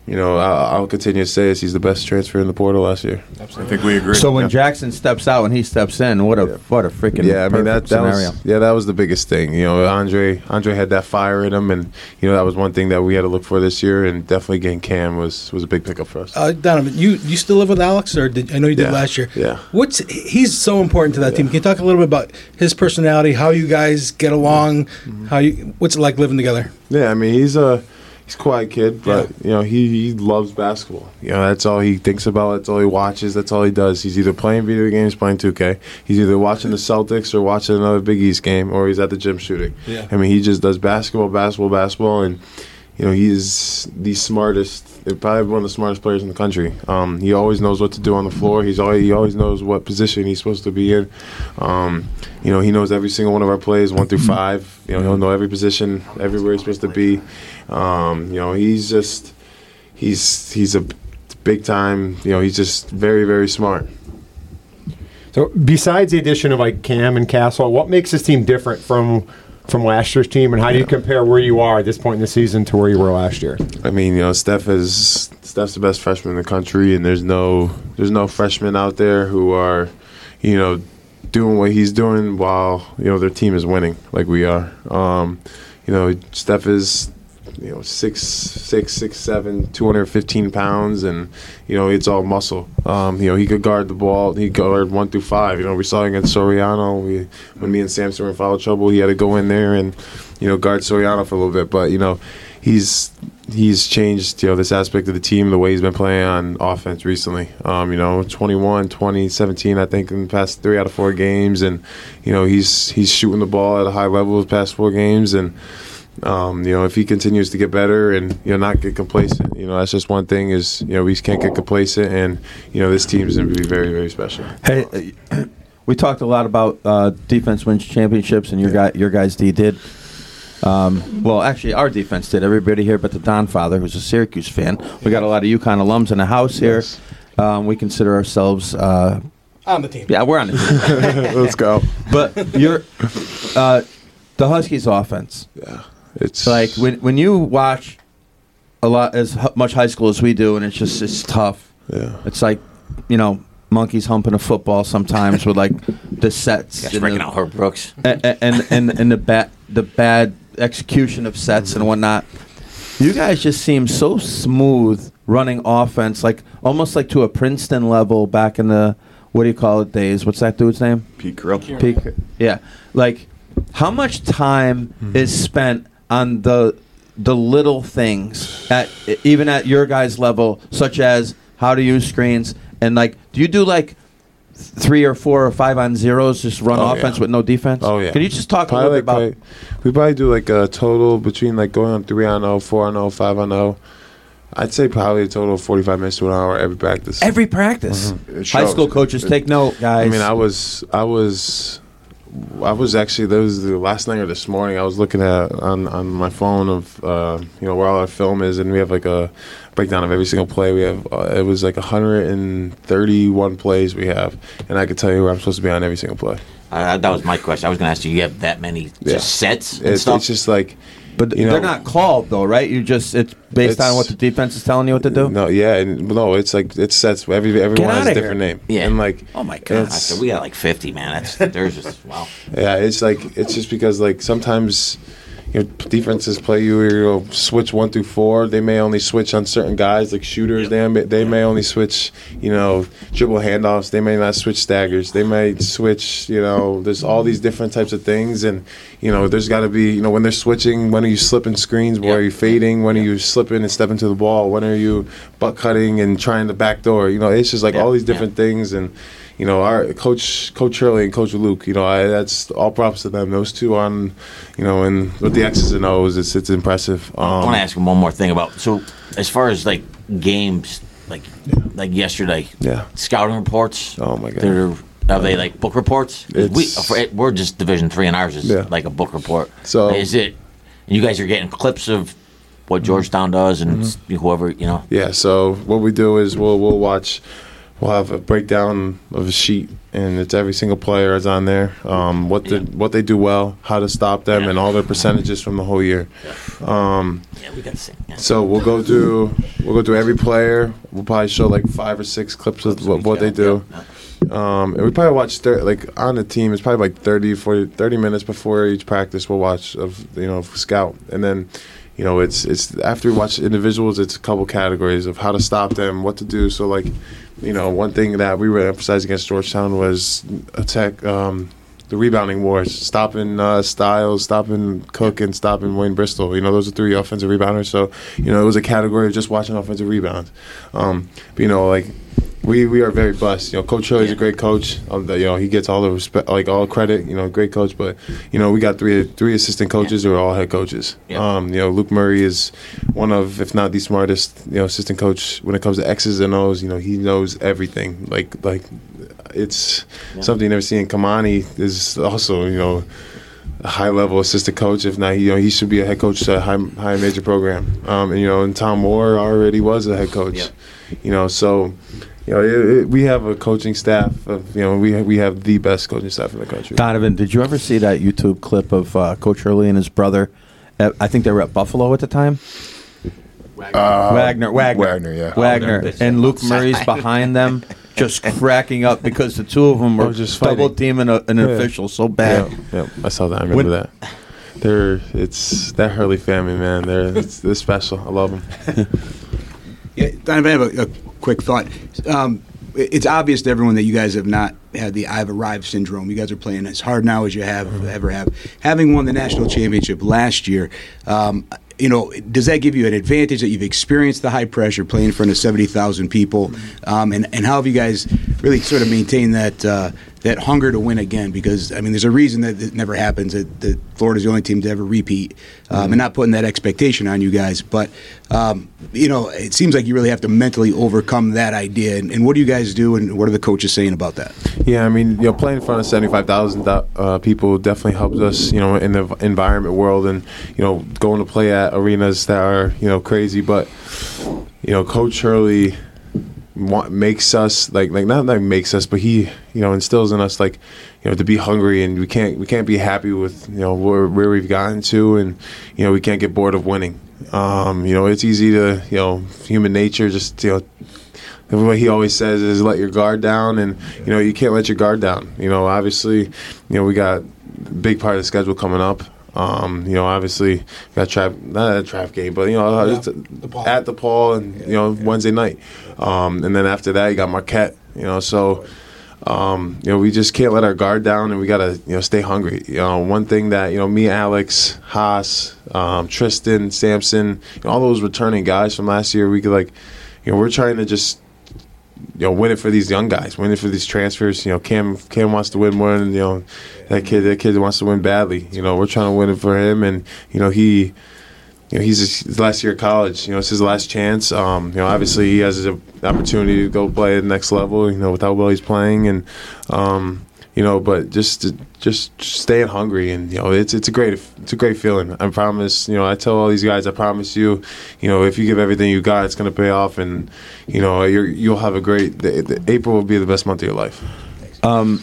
you know I'll, I'll continue to say this. He's the best transfer in the portal last year. I think we agree. So when Jackson steps out and he steps in, what a what a freaking Yeah, I mean that, that scenario. was yeah that was the biggest thing. You know, Andre Andre had that fire in him, and you know that was one thing that we had to look for this year, and definitely getting Cam was was a big pickup for us. Uh, Donovan, you you still live with Alex, or did I know you did Yeah, last year? yeah. What's he's so important to that team? Can you talk a little bit about his personality, how you guys get along, Mm-hmm. how you what's it like living together? Yeah, I mean he's a he's a quiet kid, but you know he, he loves basketball. You know that's all he thinks about. That's all he watches. That's all he does. He's either playing video games, playing 2K. He's either watching the Celtics or watching another Big East game, or he's at the gym shooting. Yeah. I mean he just does basketball, basketball, basketball, and you know, he's the smartest, probably one of the smartest players in the country. Um, he always knows what to do on the floor. He's always, he always knows what position he's supposed to be in. Um, you know, he knows every single one of our plays, one through five. You know, he'll know every position, everywhere he's supposed to be. Um, you know, he's just, he's he's a big time. You know, he's just very very smart. So besides the addition of like Cam and Castle, what makes this team different from from last year's team, and how do you compare where you are at this point in the season to where you were last year? I mean, you know, Steph is Steph's the best freshman in the country, and there's no there's no freshmen out there who are, you know, doing what he's doing while you know their team is winning like we are. Um, you know, Steph is you know six six six seven, two hundred fifteen pounds, and you know it's all muscle. Um, you know he could guard the ball. He guard one through five. You know we saw against Soriano. We when me and Samson were in foul trouble, he had to go in there and you know guard Soriano for a little bit. But you know he's he's changed you know this aspect of the team the way he's been playing on offense recently um, you know 21 20 17 i think in the past three out of four games and you know he's he's shooting the ball at a high level the past four games and um, you know if he continues to get better and you know not get complacent you know that's just one thing is you know we can't get complacent and you know this team's going to be very very special Hey, we talked a lot about uh, defense wins championships, and your guy, your guys D did. Um, well, actually, our defense did. Everybody here, but the Don father, who's a Syracuse fan. We got a lot of UConn alums in the house here. Um, we consider ourselves. Uh, On the team. yeah, we're on the team. let's go but you're uh, the Huskies' offense. yeah it's Like when when you watch a lot as hu- much high school as we do, and it's just it's tough. yeah It's like you know monkeys humping a football sometimes with like the sets Guys and breaking the, out Herb Brooks. and, and and and the bad the bad execution of sets and whatnot. You guys just seem so smooth running offense, like almost like to a Princeton level back in the what do you call it days? What's that dude's name? Pete Carril. Peak. Yeah. Like, how much time hmm. is spent on the the little things at even at your guys' level, such as how to use screens and like, do you do like three or four or five on zeros, just run Oh, offense yeah. with no defense? Oh yeah. Can you just talk a Probably little bit about? like- we probably do like a total between like going on three on 0, four on 0, five on 0. I'd say probably a total of forty five minutes to an hour every practice. Every practice. Mm-hmm. It High school coaches It- take note, guys. I mean, I was, I was, I was actually. That was the last night or this morning. I was looking at on on my phone of uh, you know where all our film is, and we have like a breakdown of every single play. We have uh, it was like 131 plays we have, and I could tell you where I'm supposed to be on every single play. Uh, that was my question. I was going to ask you. You have that many Yeah. just sets and It's, stuff. it's just like. But you know, they're not called though, right? You just it's based on what the defense is telling you what to do. No, yeah, and no, it's like it sets. Every everyone has a different here. name. Yeah. and like oh my god! I said, we got like fifty, man. That's there's just wow. Yeah, it's like it's just because like sometimes you know defenses play you you know switch one through four. They may only switch on certain guys like shooters. They may, they may only switch you know dribble handoffs. They may not switch staggers. They may switch you know there's all these different types of things and you know there's got to be you know when they're switching. When are you slipping screens? When Yep. are you fading? When are you slipping and stepping to the ball? When are you butt cutting and trying the back door? You know it's just like all these different things and you know, our coach, Coach Hurley and Coach Luke. You know, I, that's all props to them. Those two on, you know, and with the X's and O's, it's it's impressive. I want Um, to ask him one more thing about so as far as like games, like like yesterday, Yeah. scouting reports. Oh, my God. They're are they like book reports? We we're just Division three, and ours is Yeah. like a book report. So- is it? You guys are getting clips of what Georgetown does and Mm-hmm. whoever you know. yeah. So what we do is we'll we'll watch. We'll have a breakdown of a sheet, and it's every single player is on there. Um, what the what they do well, how to stop them, Yeah. and all their percentages from the whole year. Um, Yeah, we got. Yeah. So we'll go through we'll go through every player. We'll probably show like five or six clips of what, what they do. Um, and we probably watch thir- like on the team. It's probably like 30, 40, 30 minutes before each practice. We'll watch of you know scout, and then you know it's it's after we watch individuals. It's a couple categories of how to stop them, what to do. So like you know one thing that we were emphasizing against Georgetown was attack. Um, the rebounding wars, stopping uh, Styles, stopping Cook, and stopping Wayne Bristol. You know, those are three offensive rebounders. So, you know, it was a category of just watching offensive rebounds. Um, but, you know, like we we are very blessed. You know, Coach Hurley's a great coach. Um, you know, he gets all the respect, like all credit. You know, great coach. But you know, we got three three assistant coaches who are all head coaches. Yeah. Um, you know, Luke Murray is one of, if not the smartest, you know, assistant coach when it comes to X's and O's. You know, he knows everything. Like like, it's something you never see. seen. Kimani is also you know. A high level assistant coach, if not, you know, he should be a head coach at a high, high major program. Um, and you know, and Tom Moore already was a head coach. Yeah. You know, so you know, it, it, we have a coaching staff of, you know, we we have the best coaching staff in the country. Donovan, did you ever see that YouTube clip of uh, Coach Hurley and his brother? At, I think they were at Buffalo at the time. Wagner, Wagner, Wagner, yeah. Wagner, Oh, and Luke Murray's behind them, just cracking up because the two of them were just double fighting. teaming a, an Yeah. official so bad. Yeah, yeah, I saw that. I remember When- that. They're it's that Hurley family, man. They're it's, they're special. I love them. Yeah, Donovan, I have a, a quick thought. Um, it's obvious to everyone that you guys have not had the I've arrived syndrome. You guys are playing as hard now as you have ever have. Having won the national championship last year, um, you know, does that give you an advantage that you've experienced the high pressure playing in front of seventy thousand people? Um, and and how have you guys really sort of maintained that uh, that hunger to win again? Because I mean, there's a reason that it never happens. That, that Florida's the only team to ever repeat, um, and not putting that expectation on you guys. But um, you know, it seems like you really have to mentally overcome that idea. And, and what do you guys do? And what are the coaches saying about that? Yeah, I mean, you know, playing in front of seventy five thousand uh, people definitely helps us, you know, in the environment world, and you know, going to play at arenas that are you know crazy. But you know, Coach Hurley wa- makes us like like not like makes us, but he you know instills in us like you know to be hungry, and we can't we can't be happy with you know where where we've gotten to, and you know we can't get bored of winning. Um, you know, it's easy to you know human nature just you know what he always says is let your guard down and you know you can't let your guard down you know obviously you know we got a big part of the schedule coming up um, you know obviously got trap not a trap game but you know Yeah, the at DePaul and you know wednesday night um, and then after that you got marquette you know so um, you know, we just can't let our guard down, and we gotta, you know, stay hungry. You know, one thing that you know, me, Alex, Haas, um, Tristen, Samson, you know, all those returning guys from last year, we could like, you know, we're trying to just, you know, win it for these young guys, win it for these transfers. You know, Cam, Cam wants to win more than you know, that kid, that kid wants to win badly. You know, we're trying to win it for him, and you know, he you know, he's his, last year of college. You know, it's his last chance. Um, you know, obviously he has an opportunity to go play at the next level. You know, with how well he's playing, and um, you know, but just to, just staying hungry, and you know, it's it's a great it's a great feeling. I promise. You know, I tell all these guys, I promise you, you know, if you give everything you got, it's gonna pay off, and you know, you're, you'll have a great. The, the April will be the best month of your life. Um,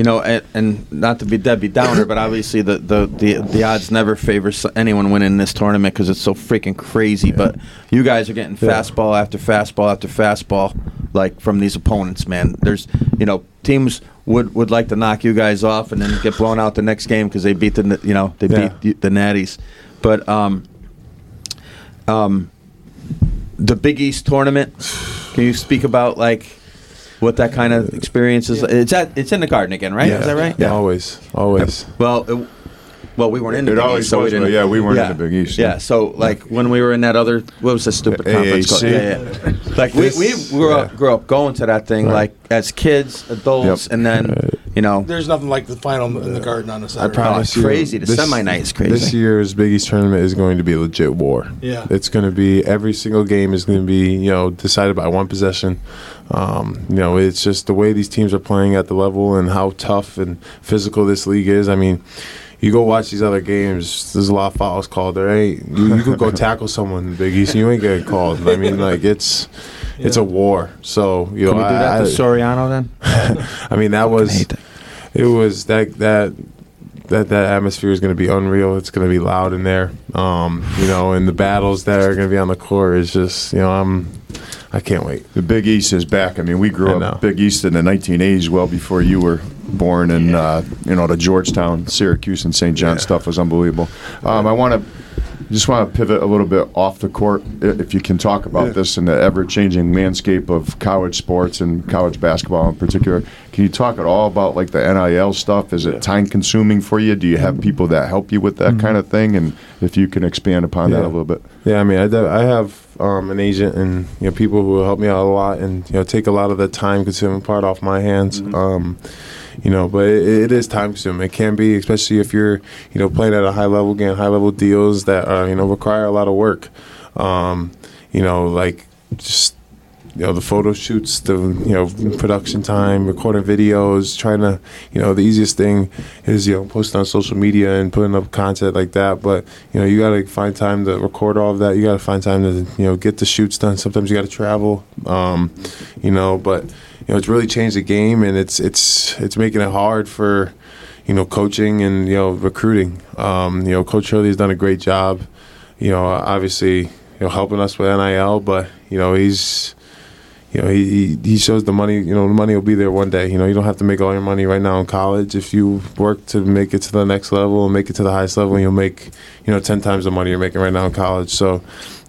you know, and, and not to be Debbie Downer, but obviously the, the, the, the odds never favor anyone winning this tournament because it's so freaking crazy. But you guys are getting fastball after fastball after fastball, like from these opponents, man. There's, you know, teams would, would like to knock you guys off and then get blown out the next game because they beat the, you know, they Yeah. beat you- the Natties. But um, um, the Big East tournament, can you speak about like what that kind of experience is? It's at it's in the Garden again, right? Is that right? Yeah, always, always. Well, well, we weren't in the It Big always East, so we didn't. yeah, we weren't in the Big East, Yeah, yeah. so like when we were in that other, what was the stupid The conference called? AAC? Yeah, yeah. Like we, we grew up, grew up going to that thing like as kids, adults, Yep. and then you know. There's nothing like the final in the garden on the I Saturday. promise you, crazy. The semi-night is crazy. This year's Big East tournament is going to be a legit war. Yeah. it's going to be every single game is going to be you know decided by one possession. Um, you know, it's just the way these teams are playing at the level and how tough and physical this league is. I mean. You go watch these other games. There's a lot of fouls called. There ain't you, you could go tackle someone in the Big East. And you ain't getting called. I mean, like it's it's a war. So you know, Can we do that I, to Soriano then? I mean, that was it. Was that that that that atmosphere is going to be unreal. It's going to be loud in there. Um, you know, and the battles that are going to be on the court is just you know I'm I can't wait. The Big East is back. I mean, we grew I up know. Big East in the 1980s, well before you were born, and uh, you know the Georgetown, Syracuse, and St. John Yeah. stuff was unbelievable. Um, I want to just want to pivot a little bit off the court, if you can talk about Yeah. this in the ever-changing landscape of college sports and college basketball in particular. Can you talk at all about like the NIL stuff? Is it time-consuming for you? Do you have people that help you with that kind of thing? And if you can expand upon that a little bit. Yeah, I mean, I, I have um, an agent and you know people who help me out a lot and you know take a lot of the time consuming part off my hands. Um, you know, but it, it is time consuming. It can be, especially if you're you know playing at a high level, getting high level deals that uh, you know require a lot of work. Um, you know, like just you know the photo shoots, the you know production time, recording videos, trying to you know the easiest thing is you know posting on social media and putting up content like that. But you know you got to find time to record all of that. You got to find time to you know get the shoots done. Sometimes you got to travel, um, you know. But you know it's really changed the game, and it's it's it's making it hard for you know coaching and you know recruiting. Um, you know Coach Hurley has done a great job. You know obviously you know helping us with NIL, but you know he's you know, he, he shows the money. You know, the money will be there one day. You know, you don't have to make all your money right now in college. If you work to make it to the next level and make it to the highest level, you'll make you know ten times the money you're making right now in college. So,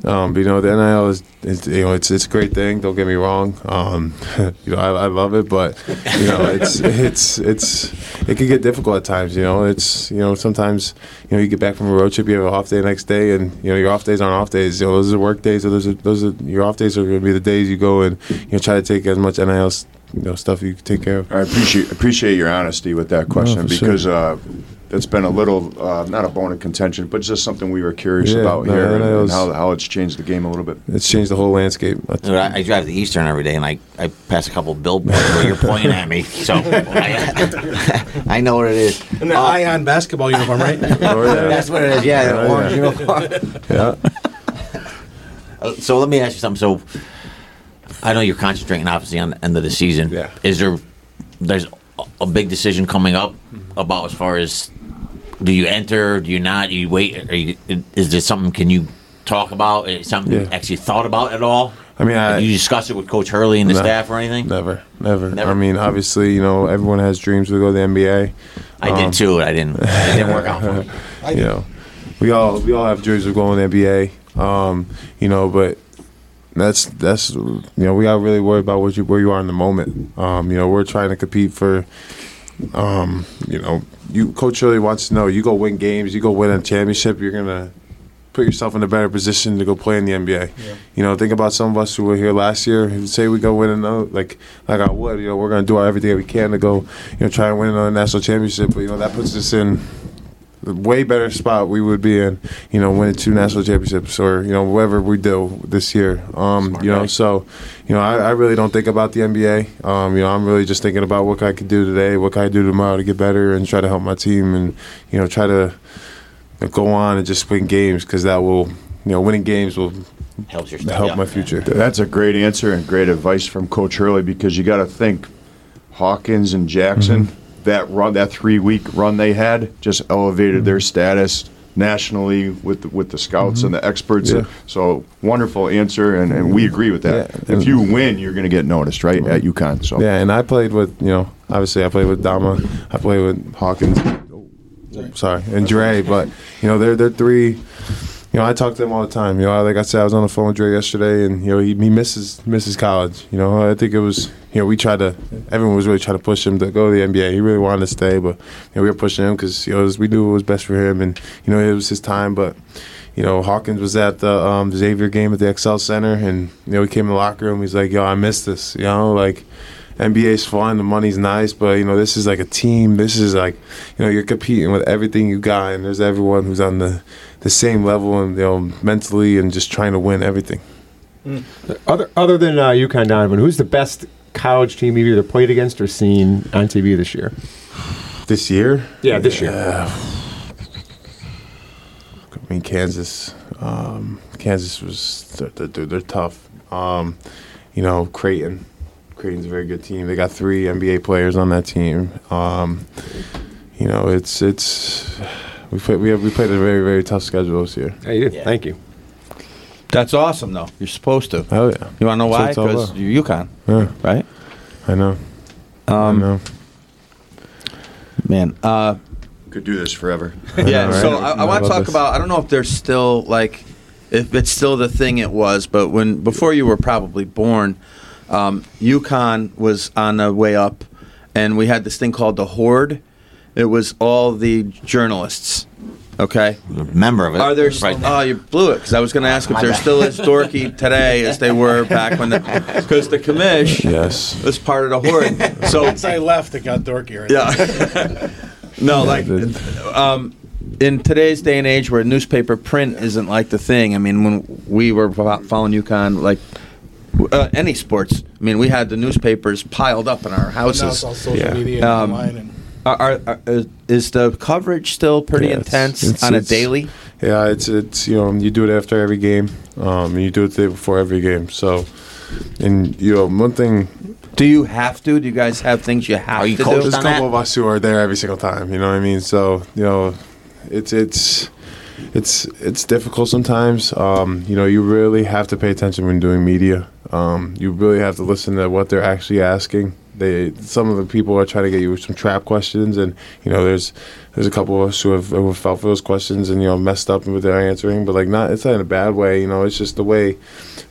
um, but, you know, the NIL is, is you know it's it's a great thing. Don't get me wrong. Um, you know, I, I love it, but you know, it's it's it's it can get difficult at times. You know, it's you know sometimes you know you get back from a road trip, you have an off day the next day, and you know your off days aren't off days. You know, those are work days. So those are those are your off days are going to be the days you go and you know try to take as much NIL you know stuff you can take care of. I appreciate appreciate your honesty with that question for sure. because uh, it's been a little uh, not a bone of contention, but just something we were curious Yeah, about no, here and, NIL and how, how it's changed the game a little bit. It's changed the whole landscape. Dude, I, I drive to Eastern every day, and I, I pass a couple billboards where you're pointing at me. So I, I know what it is. And the Ion basketball uniform, right? Oh, yeah. That's what it is. Yeah, the orange yeah. uniform. yeah. Uh, So let me ask you something. So I know you're concentrating obviously on the end of the season. Yeah. Is there there's a- a big decision coming up about as far as do you enter? Do you not? Do you wait? Are you, is there something? Can you talk about? Something you actually thought about at all? I mean, I- Did you discuss it with Coach Hurley and the No. staff or anything? Never, never, Never? I mean, obviously, you know, everyone has dreams to go to the NBA. I Um, did too. I didn't. It didn't work out for me. you know, we all we all have dreams of going to the NBA. Um, you know, but that's that's you know we got really worried about what you where you are in the moment. Um, you know, we're trying to compete for. Um, you know, you Coach really wants to know you go win games, you go win a championship, you're gonna put yourself in a better position to go play in the NBA. You know, think about some of us who were here last year. who Say we go win another, like like I would. You know, we're gonna do everything we can to go, you know, try and win another national championship. But you know, that puts us in way better spot we would be in. You know, winning two national championships or you know whatever we do this year. Um, you know, so you know, I, I really don't think about the NBA. Um, you know, I'm really just thinking about what I could do today, what can I do tomorrow to get better, and try to help my team, and you know, try to go on and just win games because that will, you know, winning games will Helps your stuff. help yeah. my future. That's a great answer and great advice from Coach Hurley because you got to think Hawkins and Jackson Mm-hmm. That run that three week run they had just elevated their status nationally with the, with the scouts and the experts. Mm-hmm. Yeah. So wonderful answer and, and we agree with that. Yeah. If you win, you're going to get noticed, right, at UConn. So Yeah, and I played with you know obviously I played with Dama, I played with Hawkins, sorry, and Dre, but you know they're they're three. You know, I talk to them all the time. You know, like I said, I was on the phone with Dre yesterday, and you know, he, he misses misses college. You know, I think it was you know we tried to everyone was really trying to push him to go to the NBA. He really wanted to stay, but you know, we were pushing him because you know was- we knew it was best for him, and you know it was his time. But you know, Hawkins was at the um, Xavier game at the XL Center, and you know he came in the locker room. He's like, "Yo, I missed this." You know, like. NBA's fun, the money's nice, but you know this is like a team. This is like, you know, you're competing with everything you got, and there's everyone who's on the the same level and you know mentally and just trying to win everything. Other other than uh, UConn Donovan, who's the best college team you've either played against or seen on TV this year? This year, Yeah, this year. I mean Kansas. Um, Kansas was they're, they're, they're tough. Um, you know Creighton. Creighton's a very good team. They got three NBA players on that team. Um, you know it's it's we play, we have we played a very very tough schedule this year. Yeah, you did. Yeah. Thank you. That's awesome, though. You're supposed to. Oh yeah, You want to know That's why? it's Because you're UConn, yeah, right? I know. I Um, know. man. Uh, could do this forever. yeah. know, So right? I, I I want to talk this. about. I don't know if there's still like, if it's still the thing it was, but when before you were probably born, um, UConn was on the way up, and we had this thing called the Horde. It was all the journalists Okay. Member of it. Are there? Right. Oh, you blew it because I was going to ask if My they're bad. still as dorky today as they were back when the because the commish Yes. was part of the horde. So Once I left, it got dorkier. yeah. no, like um, in today's day and age where newspaper print isn't like the thing. I mean, when we were following UConn, like uh, any sports, I mean, we had the newspapers piled up in our Now it's houses. all social Yeah. media and Um, online. And Are, are, are, is- is the coverage still pretty Yeah, intense it's- on a daily? Yeah, it's it's you know you do it after every game, um, you do it the day before every game. So, and you know one thing, Do you have to? Do you guys have things you have you to do? there's a couple that? of us who are there every single time. You know what I mean? So you know, it's it's it's it's difficult sometimes. Um, you know, you really have to pay attention when doing media. Um, you really have to listen to what they're actually asking. They some of the people are trying to get you some trap questions, and you know, there's there's a couple of us who have, who have felt for those questions and you know messed up with their answering, but like not it's not in a bad way. You know, it's just the way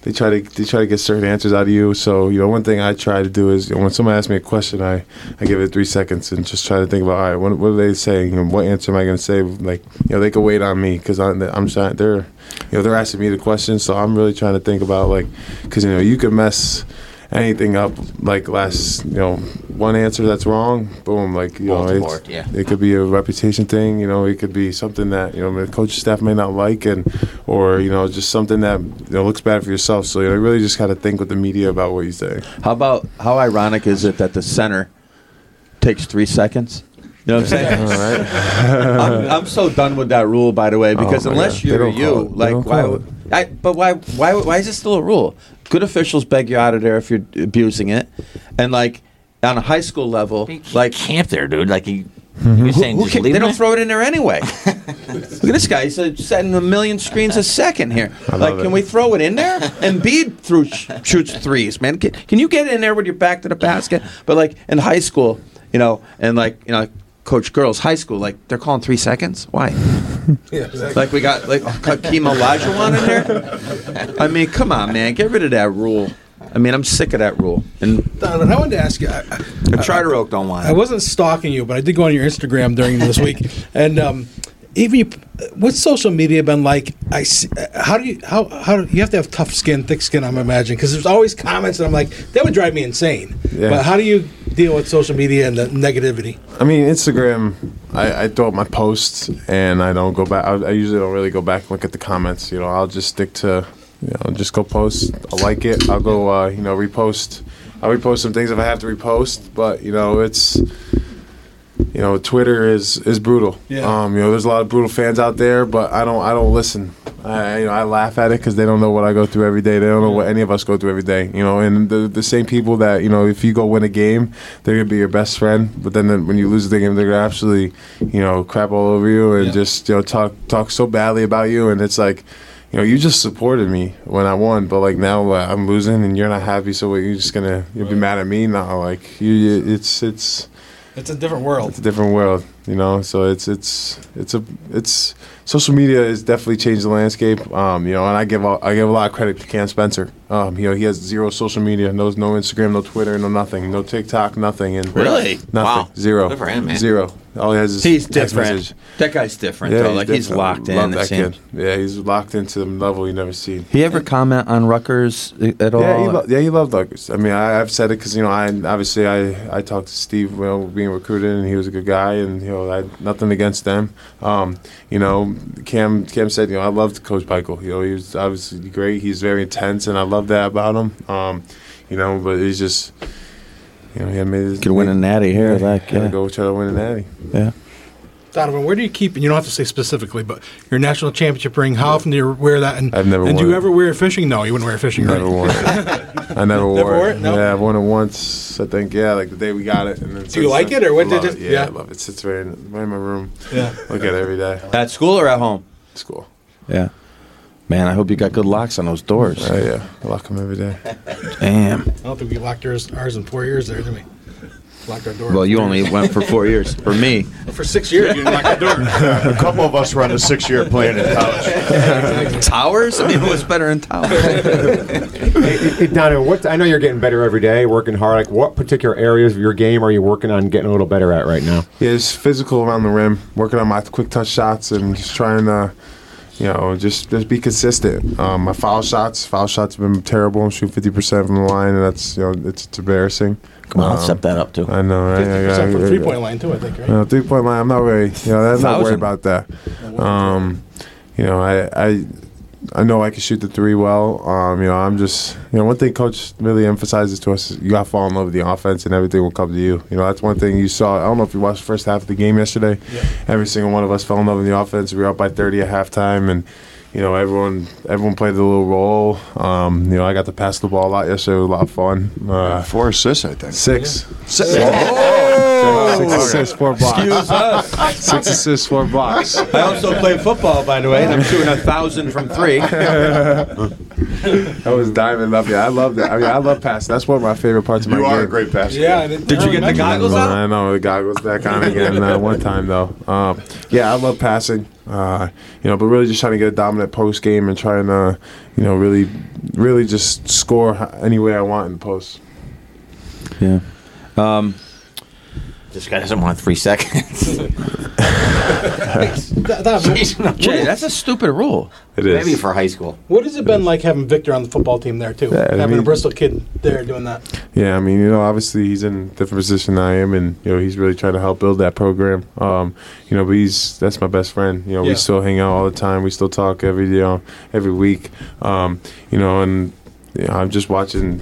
they try to they try to get certain answers out of you. So you know, one thing I try to do is you know, when someone asks me a question, I, I give it three seconds and just try to think about all right, what, what are they saying and what answer am I going to say? Like you know, they can wait on me because I'm I'm trying they're you know they're asking me the question, so I'm really trying to think about like because you know you could mess anything up like last you know one answer that's wrong boom like you know Baltimore, it's, yeah. it could be a reputation thing you know it could be something that you know the coaching staff may not like and or you know just something that you know looks bad for yourself so you know, you really just got to think with the media about what you say How about how ironic is it that the center takes three seconds? You know what I'm saying? right I'm, I'm so done with that rule, by the way, because my unless God. You're you. Like why? would- I, but why? Why? Why is it still a rule? Good officials beg you out of there if you're abusing it, and like on a high school level, like like camp there, dude. Like you, Mm-hmm. you're saying who just ca- leave they don't there? throw it in there anyway. Look at this guy; he's uh, setting a million screens a second here. love Like, it. can we throw it in there? And Embiid through sh- shoots threes, man. Can, can you get in there with your back to the basket? But like in high school, you know, and like you know, coach girls high school, like they're calling three seconds. Why? yeah, exactly. Like we got like Hakeem Olajuwon in there. I mean, come on, man, get rid of that rule. I mean, I'm sick of that rule. And Donovan, I wanted to ask you. I, the Charter Oak don't want I wasn't stalking you, but I did go on your Instagram during this week, and um, even you, what's social media been like? I see, uh, how do you how how do, you have to have tough skin, thick skin? I'm imagining because there's always comments, and I'm like that would drive me insane. Yeah. But how do you deal with social media and the negativity? I mean, Instagram, I, I throw up my posts and I don't go back. I, I usually don't really go back and look at the comments. You know, I'll just stick to, you know, just go post. I like it. I'll go, uh, you know, repost. I'll repost some things if I have to repost. But you know, it's, you know, Twitter is is brutal. Yeah. Um, you know, there's a lot of brutal fans out there, but I don't I don't listen. I you know I laugh at it because they don't know what I go through every day. They don't know what any of us go through every day. You know, and the the same people that you know if you go win a game, they're gonna be your best friend. But then when you lose the game, they're gonna absolutely you know crap all over you and Yeah. just you know talk talk so badly about you. And it's like. You know, you just supported me when I won, but like now uh, I'm losing and you're not happy. So what, you're just gonna you'll be mad at me now? Like you, you it's it's It's a different world. it's a different world, you know. So it's it's it's a it's social media has definitely changed the landscape. Um, you know, and I give all, I give a lot of credit to Cam Spencer. Um, you know, he has zero social media, no no Instagram, no Twitter, no nothing, no TikTok, nothing, and Really? nothing, Wow. zero, Good for him, man. zero. All he has is He's different. message. That guy's different, though. Like he's locked in. Love it that kid. Yeah, he's locked into the level you never seen. He ever comment on Rutgers at all? Yeah, he lo- yeah, he loved Douglas. I mean, I, I've said it because you know, I obviously I, I talked to Steve you know, being recruited, and he was a good guy, and you know, I nothing against them. Um, you know, Cam Cam said, you know, I loved Coach Michael. You know, he was obviously great. He's very intense, and I love that about him. Um, you know, but he's just, you know, he had made his Could win a natty here, like, gotta yeah. go try to win a natty. Yeah. Donovan, where do you keep? It? You don't have to say specifically, but your national championship ring. How often do you wear that? And I've never And do worn you it. ever wear it fishing? No, you wouldn't wear it fishing. Never right? wore it. I never wore, wore it. it? No? Yeah, I've worn it once. I think. Yeah, like the day we got it. And then Do you like it, or what did it. it- Yeah, yeah. I love it. It sits right in, right in my room. Yeah. Look at it every day. At school or at home? School. Yeah. Man, I hope you got good locks on those doors. Oh yeah, I lock them every day. Damn. I don't think we locked ours, ours in four years there, did we? Locked our door. Well, you only went for four years. For me, for six years. You didn't lock our door. A couple of us were on the six-year plan in college. towers. I mean, what's better than towers? Hey, hey, Donovan, what I know you're getting better every day, working hard. Like, what particular areas of your game are you working on getting a little better at right now? Yeah, it's physical around the rim, working on my quick touch shots and just trying to, you know, just just be consistent. Um, my foul shots, foul shots have been terrible. I'm shooting 50% from the line, and that's you know it's, it's embarrassing. Come on, Um, step that up too. I know, right? Fifty I- percent I- from I- three point line too. I think. Right. You know, three point line. I'm not really, you know, I'm not worried about that. Um, you know, I, I, I know I can shoot the three well. Um, you know, I'm just, you know, one thing coach really emphasizes to us: is you got to fall in love with the offense, and everything will come to you. You know, that's one thing you saw. I don't know if you watched the first half of the game yesterday. Every single one of us fell in love with the offense. We were up by 30 at halftime, and you know, everyone, everyone played a little role. Um, you know, I got to pass the ball a lot yesterday. It was a lot of fun. Uh, Four assists, I think. six. Oh! Six assists, four blocks. Six assists, four blocks. I also play football, by the way, and I'm shooting a thousand from three. That was diamond up. Yeah, I love that. I mean, I love passing. That's one of my favorite parts of my You game. are a great passer. Yeah. Didn't- you get the goggles out? I know the goggles back on again uh, one time though. Um, yeah, I love passing. Uh, you know, but really just trying to get a dominant post game and trying to, you know, really, really just score any way I want in the post. Yeah. Um, This guy doesn't want three seconds. That- that- Jay, that's a stupid rule. It is. Maybe for high school. What has it been like having Victor on the football team there too? Yeah, I having a mean- Bristol kid there doing that. Yeah, I mean, you know, obviously he's in a different position than I am, and you know, he's really trying to help build that program. Um, you know, but he's that's my best friend. You know, Yeah. we still hang out all the time. We still talk every you know every week. Um, you know, and you know, I'm just watching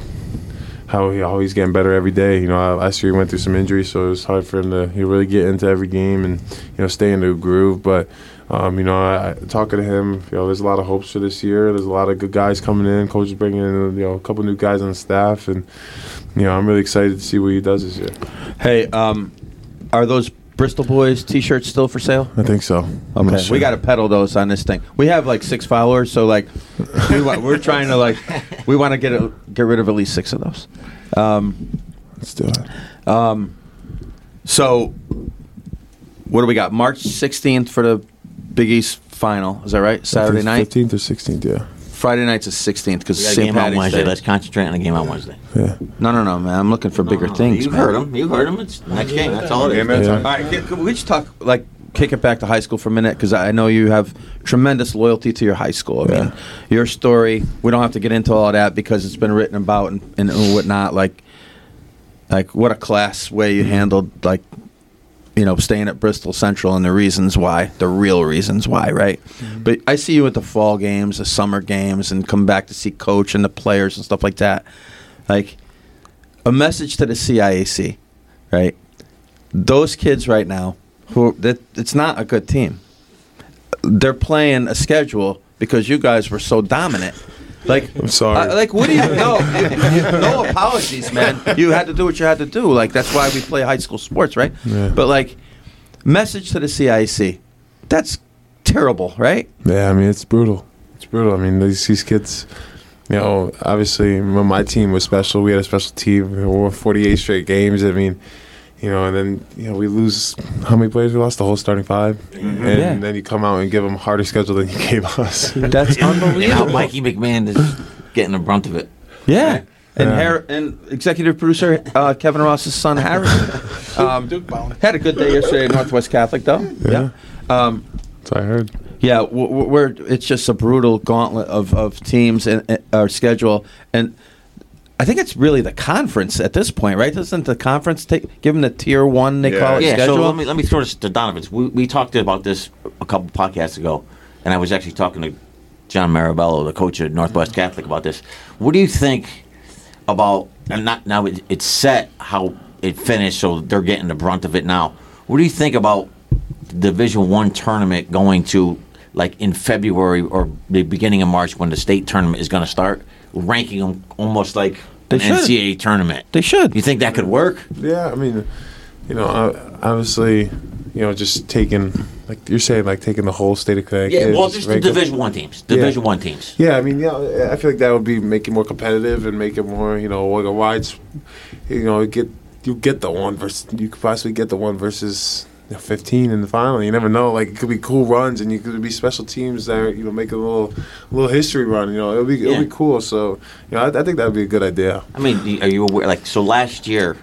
how he, how he's getting better every day. You know, last year he went through some injuries, so it was hard for him to know, really get into every game and you know stay in the groove. But um, you know, I, talking to him, you know, there's a lot of hopes for this year. There's a lot of good guys coming in. Coach is bringing in you know a couple new guys on staff, and you know, I'm really excited to see what he does this year. Hey, um, are those Bristle Boys T-shirts still for sale? I think so. I'm not Okay, sure. we got to pedal those on this thing. We have like six followers, so like we wa- we're trying to like we want to get a, get rid of at least six of those. Um, Let's do it. um, so what do we got? March sixteenth for the Big East final. Is that right? Saturday night. 15th or 16th, yeah. Friday night's the sixteenth because We got St. game on Patty's Wednesday. Day. Let's concentrate on the game on Wednesday. Yeah. No, no, no, man. I'm looking for bigger No, no, things. You've man. heard him. You've heard him. It's next game. That's all it Game is. at a Yeah. All right, can, can we just talk like kick it back to high school for a minute because I know you have tremendous loyalty to your high school. I mean, your story. We don't have to get into all that because it's been written about and, and whatnot. Like, like what a class way you handled like, you know, staying at Bristol Central and the reasons why, the real reasons why, right? Mm-hmm. But I see you at the fall games, the summer games, and come back to see coach and the players and stuff like that. Like, a message to the CIAC, right? those kids right now who that it's not a good team. They're playing a schedule because you guys were so dominant. Like I'm sorry. I- like what do you no no apologies, man. You had to do what you had to do. Like that's why we play high school sports, right? Yeah. But like message to the CIC. That's terrible, right? Yeah, I mean it's brutal. It's brutal. I mean these, these kids, you know, obviously when my team was special, we had a special team. We won 48 straight games. I mean, you know, and then you know we lose. How many players we lost? The whole starting 5 and Yeah. then you come out and give them a harder schedule than you gave us. That's And now unbelievable. Mikey McMahon is getting the brunt of it. Yeah. And, Yeah. Har- and executive producer uh, Kevin Ross's son Harrison um, Duke bound. had a good day yesterday at Northwest Catholic, though. Yeah. Um, That's what I heard. yeah, w- w- we're it's just a brutal gauntlet of, of teams and and our schedule, and I think it's really the conference at this point, right? Doesn't the conference take give them the tier one? They Yeah. call it Yeah, schedule. so let me let me throw this to Donovan's. We, we talked about this a couple podcasts ago, and I was actually talking to John Marabello, the coach at Northwest Catholic, about this. What do you think about? And not now it, it's set how it finished, so they're getting the brunt of it now. What do you think about the Division One tournament going to like in February or the beginning of March when the state tournament is going to start, ranking them almost like They an should. NCAA tournament? they should. You think that could work? Yeah, I mean, you know, obviously, you know, just taking like you're saying, like taking the whole state of Connecticut. Yeah, well, just just the rank 'em. Division One teams. Division One teams. Yeah, I mean, yeah, I feel like that would be make it more competitive and make it more, you know, like a wide, you know, get you get the one versus you could possibly get the one versus you know, 15 in the final. You never know. Like it could be cool runs, and you could be special teams that are, you know make a little little history run. You know, it'll be it'll Yeah. be cool. So you know, I, I think that would be a good idea. I mean, are you aware? Like, so last year,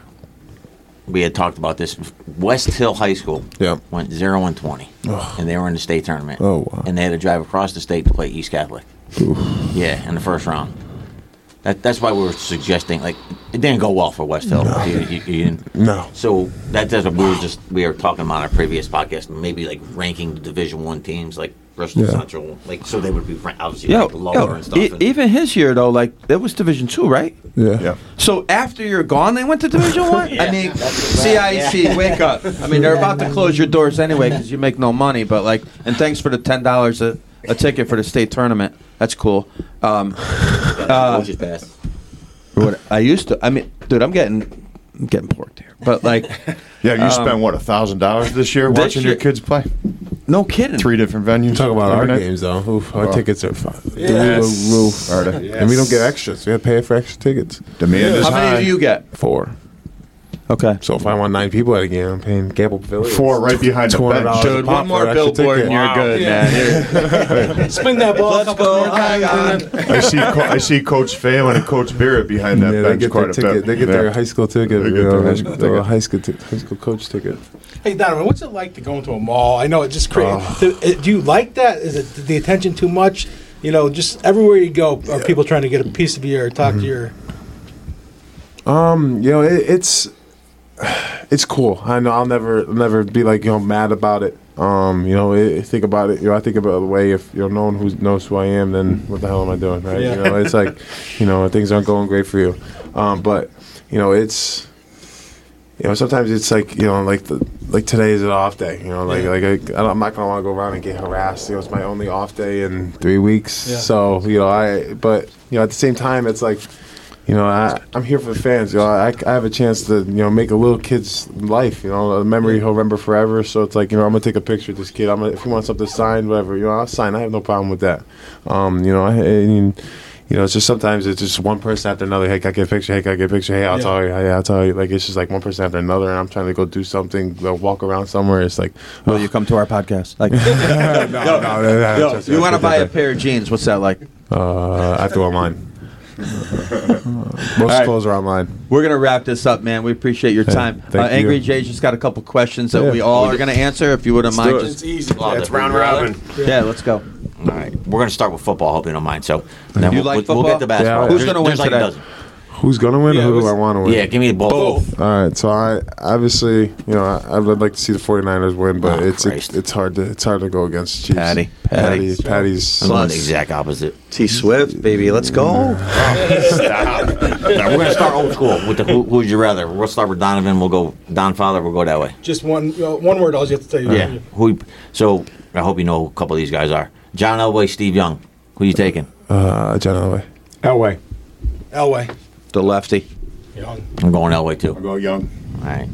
we had talked about this. West Hill High School Yeah. went 0 and 20, and they were in the state tournament. Oh, wow. And they had to drive across the state to play East Catholic. Yeah, in the first round. That, that's why we were suggesting, like, it didn't go well for West Hill. You- you- you didn't- No. So that doesn't. We were just we were talking about our previous podcast, maybe like ranking the Division One teams, like Bristol Yeah. Central, like so they would be ran- obviously Yo, like, lower yo, and stuff. e- and- even his year though, like that was Division Two, right? Yeah. Yeah. So after you're gone, they went to Division One. I mean, that's right. CIC, wake up! I mean, they're about to close your doors anyway because you make no money. But like, and thanks for the ten dollars a a ticket for the state tournament. That's cool. Um, uh, Coach's pass. what I used to. I mean, dude, I'm getting I'm getting porked here. But like, Yeah, you Um, spent what a thousand dollars this year this watching your year- kids play. no kidding. Three different venues. Talk about our every night? games though. Oof, our Oh. tickets are fun. Yes. Roof. Are they? And we don't get extras. We have to pay for extra tickets. Demand is How many high. do you get? Four. Okay. So if I want nine people at a game, I'm paying Gampel Pavilion. Four right behind the bench. Dude, one more billboard and you're good, man. Spin that ball a couple more times. and then- I see. Co- I see Coach Phelan and Coach Barrett behind that Yeah, they bench get quite their a ticket. bit. They get Yeah. their high school ticket. They you get know, their high school ticket. high school, ti- high school coach ticket. Hey Donovan, what's it like to go into a mall? I know it just crazy. Oh. do, uh, do you like that? Is it the attention too much? You know, just everywhere you go, are people trying to get a piece of you or talk Mm-hmm. to your? Um, you know, it, it's it's cool. I know I'll never never be like you know mad about it. Um, you know, i think about it. You know, I think about the way if you know no one who knows who I am, then what the hell am I doing, right? Yeah. You know, it's like, you know, things aren't going great for you. Um, but you know, it's you know sometimes it's like you know like the like today is an off day. You know, like Yeah. like I, I don't- I'm not gonna want to go around and get harassed. You know, it's my only off day in three weeks. Yeah. So you know, I but you know at the same time it's like you know, I, I'm here for the fans. You know, I, I have a chance to, you know, make a little kid's life. You know, a memory he'll remember forever. So it's like, you know, I'm gonna take a picture of this kid. I'm gonna, if he wants something signed, whatever, you know, I'll sign. I have no problem with that. Um, you know, I, I mean, you know, it's just sometimes it's just one person after another. Hey, can I get a picture? Hey, can I get a picture? Hey, I'll Yeah. tell you. Hey, I'll tell you. Like it's just like one person after another, and I'm trying to go do something, uh, walk around somewhere. It's like, Will you come to our podcast? Like, no, no, no, no, yo, just- you want to just- buy a pair of jeans? What's that like? Uh, I have to go online. Most right. clothes are online. We're gonna wrap this up, man. We appreciate your time. thank Uh, Angry you. Jay's just got a couple questions that Yeah. we all are gonna answer. If you wouldn't mind, do it. just easy. Oh, It's round robin. yeah, let's go. All right, we're gonna start with football. Hope you don't mind. So then You we'll, like we'll, we'll get football? basketball. Yeah, Who's There's- gonna win there's like a today? dozen. Who's gonna win, Yeah, or who do I want to win? Yeah, give me both. Both. All right, so I obviously, you know, I, I would like to see the 49ers win, but Oh, it's, it's it's hard to it's hard to go against Chiefs. Patty. Patty, Patty. Patty's. I'm going the exact opposite. T Swift, baby, let's go. Stop. Now, we're gonna start old school with the who, who would you rather. We'll start with Donovan. We'll go Don Father. We'll go that way. Just one uh, one word. All you have to tell you. Yeah. Who? So I hope you know who a couple of these guys are. John Elway, Steve Young. Who you taking? Uh, John Elway. Elway. Elway. The lefty Young. I'm going Elway too. I'll go young. All right.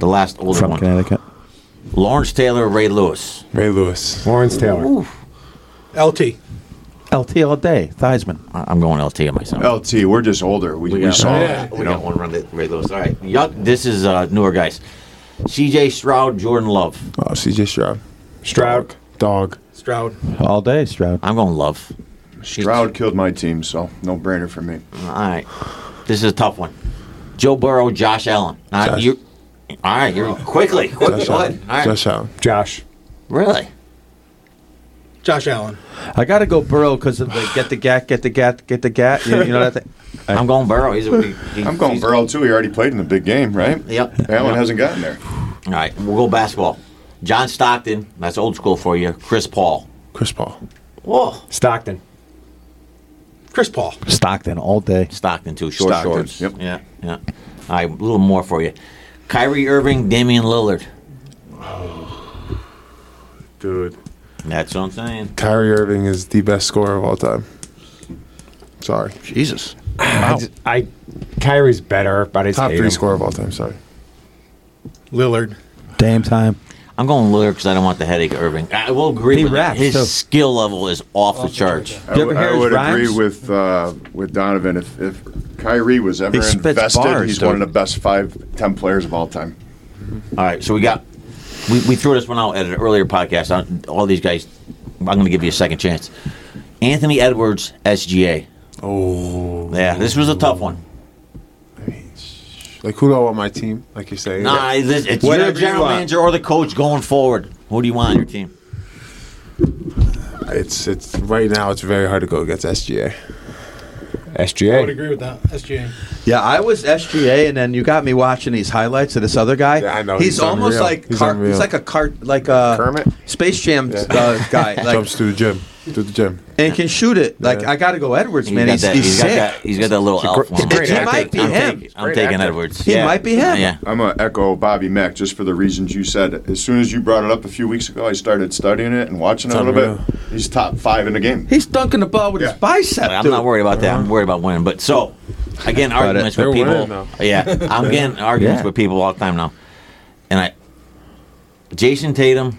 The last older from one. Connecticut. Lawrence Taylor, Ray Lewis. Ray Lewis. Lawrence Taylor. LT. LT all day. Theismann. I- I'm going LT on myself. LT, we're just older. We, we, saw it. We You got know, one run to Ray Lewis. All right. Young, this is uh, newer guys. C.J. Stroud, Jordan Love. Oh, CJ Stroud. Stroud. Dog. Stroud. All day, Stroud. I'm going Love. Stroud killed my team, so no brainer for me. All right. This is a tough one. Joe Burrow, Josh Allen. All right, Josh. you. All right, you're quickly. quickly Josh Allen. ahead. All right. Josh Allen. Josh. Really? Josh Allen. I got to go Burrow because of the get the gat, get the gat, get the gat. You, you know that thing? I'm going Burrow. He's a, he, I'm going he's- Burrow too. He already played in the big game, right? Yep. Allen Yep. hasn't gotten there. All right, we'll go basketball. John Stockton. That's old school for you. Chris Paul. Chris Paul. Whoa. Stockton. Chris Paul. Stockton all day. Stockton too. Short Stockton, shorts. yep. Yeah. Yeah. All right, a little more for you. Kyrie Irving, Damian Lillard. Dude. That's what I'm saying. Kyrie Irving is the best scorer of all time. Sorry. Jesus. I, just- I Kyrie's better, but I just Top hate three him. scorer of all time. Sorry. Lillard. Damn time. I'm going Lillard because I don't want the headache of Irving. I will agree He with raps, his too. skill level is off, the charts. I you would- hear I his would rhymes? agree with uh, with Donovan if, if Kyrie was ever He invested, bars, he's dude. one of the best five, ten players of all time. All right, so we got we, we threw this one out at an earlier podcast. On all these guys, I'm going to give you a second chance. Anthony Edwards, SGA. Oh, Yeah, this was a tough one. Like who do I want my team? Like you say, saying, Nah, this, it's Whatever your general want. manager or the coach going forward. Who do you want on your team? it's it's right now. It's very hard to go against SGA. SGA. I would agree with that. SGA. Yeah, I was SGA, and then you got me watching these highlights of this other guy. Yeah, I know, He's, he's almost unreal. like He's car- he's like a cart, like a Kermit? Space Jam Yeah. uh, guy, like Jumps to the gym, to the gym. and can shoot it. Like Yeah. I got to go Edwards, man. got He's, that, he's, he's got sick. that. He's got that little elf. he's a one. great It I'm might be taking- I'm him. taking- I'm taking actor. Edwards. He Yeah. might be him. Yeah. I'm gonna echo Bobby Mack just for the reasons you said. As soon as you brought it up a few weeks ago, I started studying it and watching It's it a little unreal. bit. He's top five in the game. He's dunking the ball with his Yeah. bicep. I'm not worried about that. I'm worried about winning. But so, again, arguments with people. Yeah, I'm getting arguments with people all the time now. And I, Jayson Tatum.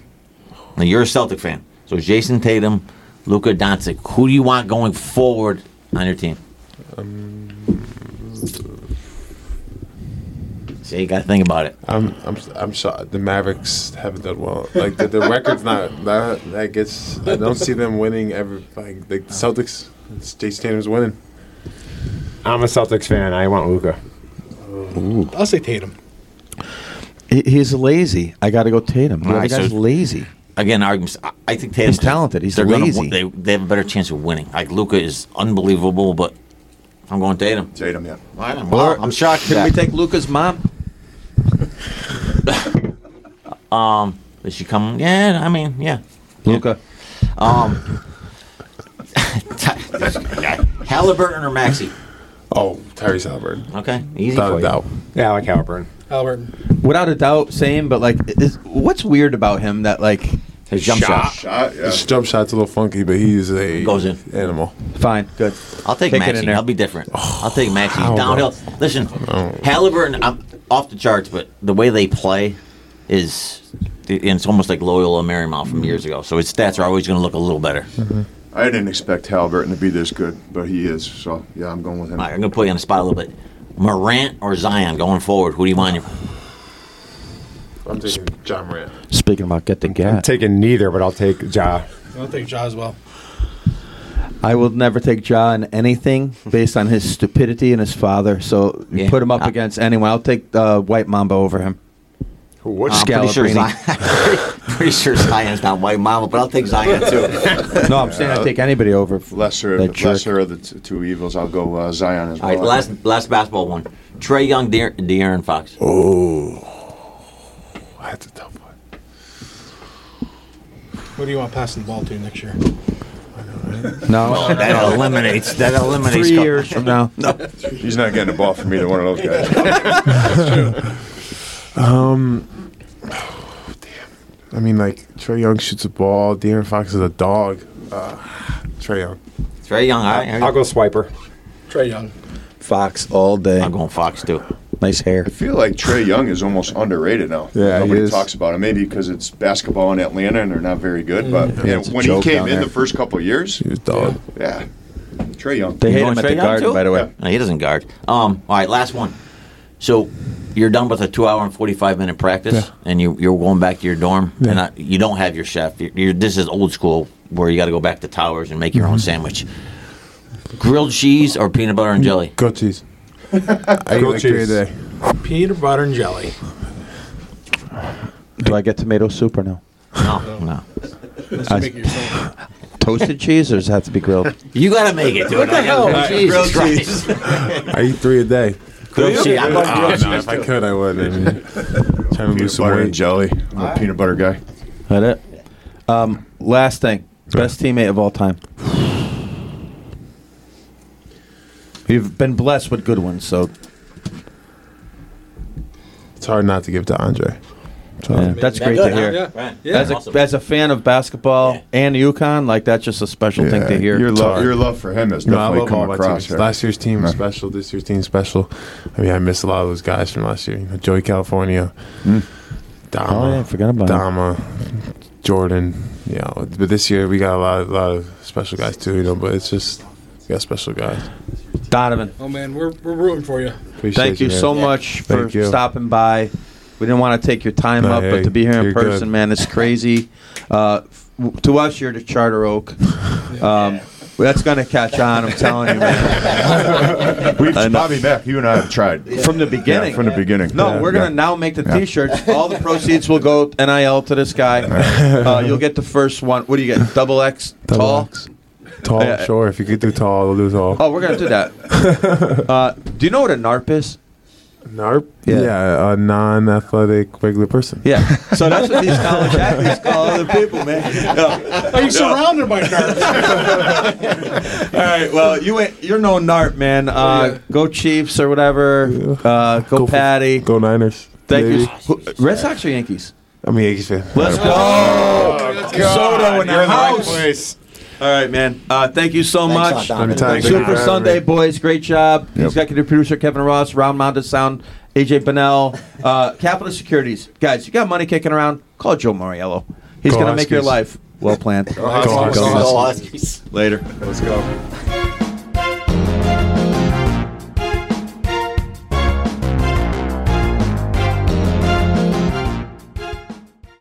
Now you're a Celtic fan, so Jayson Tatum, Luka Doncic. Who do you want going forward on your team? Um, see, you got to think about it. I'm I'm I'm shocked. The Mavericks haven't done well. Like the, the record's not that that gets. I don't see them winning ever. Like the Celtics, it's Jayson Tatum's winning. I'm a Celtics fan. I want Luka. I'll say Tatum. He- He's lazy. I got to go Tatum. The All other right, guy's so- lazy. Again, arguments. I- I think Tatum's He's talented. He's they're gonna they they have a better chance of winning. Like Luka is unbelievable, but I'm going Tatum. Tatum, yeah. I'm, I'm shocked. Can we take Luka's mom? Um, is she coming? Yeah, I mean, yeah. Luka. Um, Halliburton or Maxey? Oh, Tyrese Halliburton, Okay, easy without for a you. doubt. Yeah, I like Halliburton. Halliburton. Without a doubt, same. But like, is, what's weird about him that like, His jump shot. Shot, yeah. His jump shot's a little funky, but he's a Goes in. animal. fine, good. I'll take Take it in Maxey. there. I'll be different. Oh, I'll take Maxey. how He's downhill. about- Listen, Oh. Halliburton, I'm off the charts, but the way they play is. And it's almost like Loyola Marymount from years ago. So his stats are always going to look a little better. Mm-hmm. I didn't expect Halliburton to be this good, but he is. So yeah, I'm going with him. All right, I'm going to put you on the spot a little bit. Morant or Zion going forward? Who do you want? Your, I'm taking John Morant. Speaking about get the I'm gat, taking neither, but I'll take Ja. I'll take Ja as well. I will never take Ja in anything based on his stupidity and his father. So you Yeah. put him up I- against anyone. I'll take uh, White Mamba over him. Who? What? I'm pretty sure, Zion, pretty sure Zion's not white mama, but I'll take Zion too. No, I'm saying I take anybody over. Lesser, that jerk. lesser of the t- two evils. I'll go uh, Zion as All well. right, last last basketball one. Trae Young, Dear, De'Aaron Fox. Oh, that's a tough one. What do you want passing the ball to next year? No, That eliminates. That eliminates. three co- years from now. No. He's not getting the ball from either one of those guys. That's true. Um, damn. I mean, like Trae Young shoots a ball. De'Aaron Fox is a dog. Uh, Trae Young. Trae Young. All right, I'll go Swiper. Trae Young. Fox all day. I'm going Fox too. Nice hair. I feel like Trae Young is almost underrated now. Yeah, he nobody is. talks about him. Maybe because it's basketball in Atlanta and they're not very good. But yeah, it's a when he came in there. the first couple of years, He was a dog. yeah, Trae Young. They You hate going him at Trey the Young, Garden, too? by the way. Yeah. No, he doesn't guard. Um. All right, last one. So you're done with a two-hour and forty-five minute practice, and you you're going back to your dorm, and I, you don't have your chef. You're, you're, this is old school, where you got to go back to Towers and make your Mm-hmm. own sandwich. Grilled cheese or peanut butter and jelly? Goat cheese. I eat three a cheese. day. Peanut butter and jelly. Do I get tomato soup or no? No, no. Let's I- make it yourself. Toasted cheese or does it have to be grilled? You got to make it, dude. What the hell? Jesus Christ. I eat three a day. Grilled cheese. I'm going Oh, grilled cheese if I could, I would. I mean, trying to lose Peanut some butter and weight. jelly. I'm a peanut butter guy. That it? Um, last thing. Best teammate of all time. You've been blessed with good ones, so It's hard not to give to Andre. So, yeah, that's great good, to hear. huh? Yeah. As, a, Awesome. as a fan of basketball Yeah. and UConn, like that's just a special thing to hear. Your love, your love for him has No, I definitely love all come across teams. Last year's team was special. This year's team special. I mean, I miss a lot of those guys from last year. You know, Joey Calcaterra, Mm. Dama, Oh, yeah, I forgot about him. Jordan. You know, but this year we got a lot, a lot of special guys too. You know, but it's just we got special guys. Donovan. Oh man, we're, we're rooting for you. Appreciate Thank you man. so much for Thank you. stopping by. We didn't want to take your time No, up, but to be here in you're person, good. man, it's crazy. Uh, f- to us, you're the Charter Oak. Um, well, that's going to catch on, I'm telling you, man. We've, I know. Bobby Mack, you and I have tried. From the beginning. Yeah, from the beginning. No, Yeah, we're going to yeah. now make the Yeah. T-shirts. All the proceeds will go NIL to this guy. Uh, you'll get the first one. What do you get? Double X Double tall. X. Tall, Yeah. sure. If you could do tall, I'll do tall. Oh, we're gonna do that. uh, do you know what a NARP is? NARP? Yeah. Yeah. a non-athletic regular person. Yeah. So that's what these college athletes call other people, man. Yeah. Are you surrounded by nerds? All right. Well, you ain't, you're no NARP, man. Uh, Go Chiefs or whatever. Uh, go, Go for- Patty. Go Niners. Thank baby. you. Who- Red Sox or Yankees? I'm a Yankees fan. Let's go. Soto in the You're in the right house. Place. All right, man. Uh, thank you so Thanks, much. Donovan. Anytime. Thank you Super for having Sunday, me. boys. Great job. Yep. Executive producer Kevin Ross, Round Mountain Sound, AJ Bennell, uh, Capital Securities. Guys, you got money kicking around? Call Joe Mariello. He's Go going to make your Huskies. life well planned. Go Go Huskies. Huskies. Later. Let's go.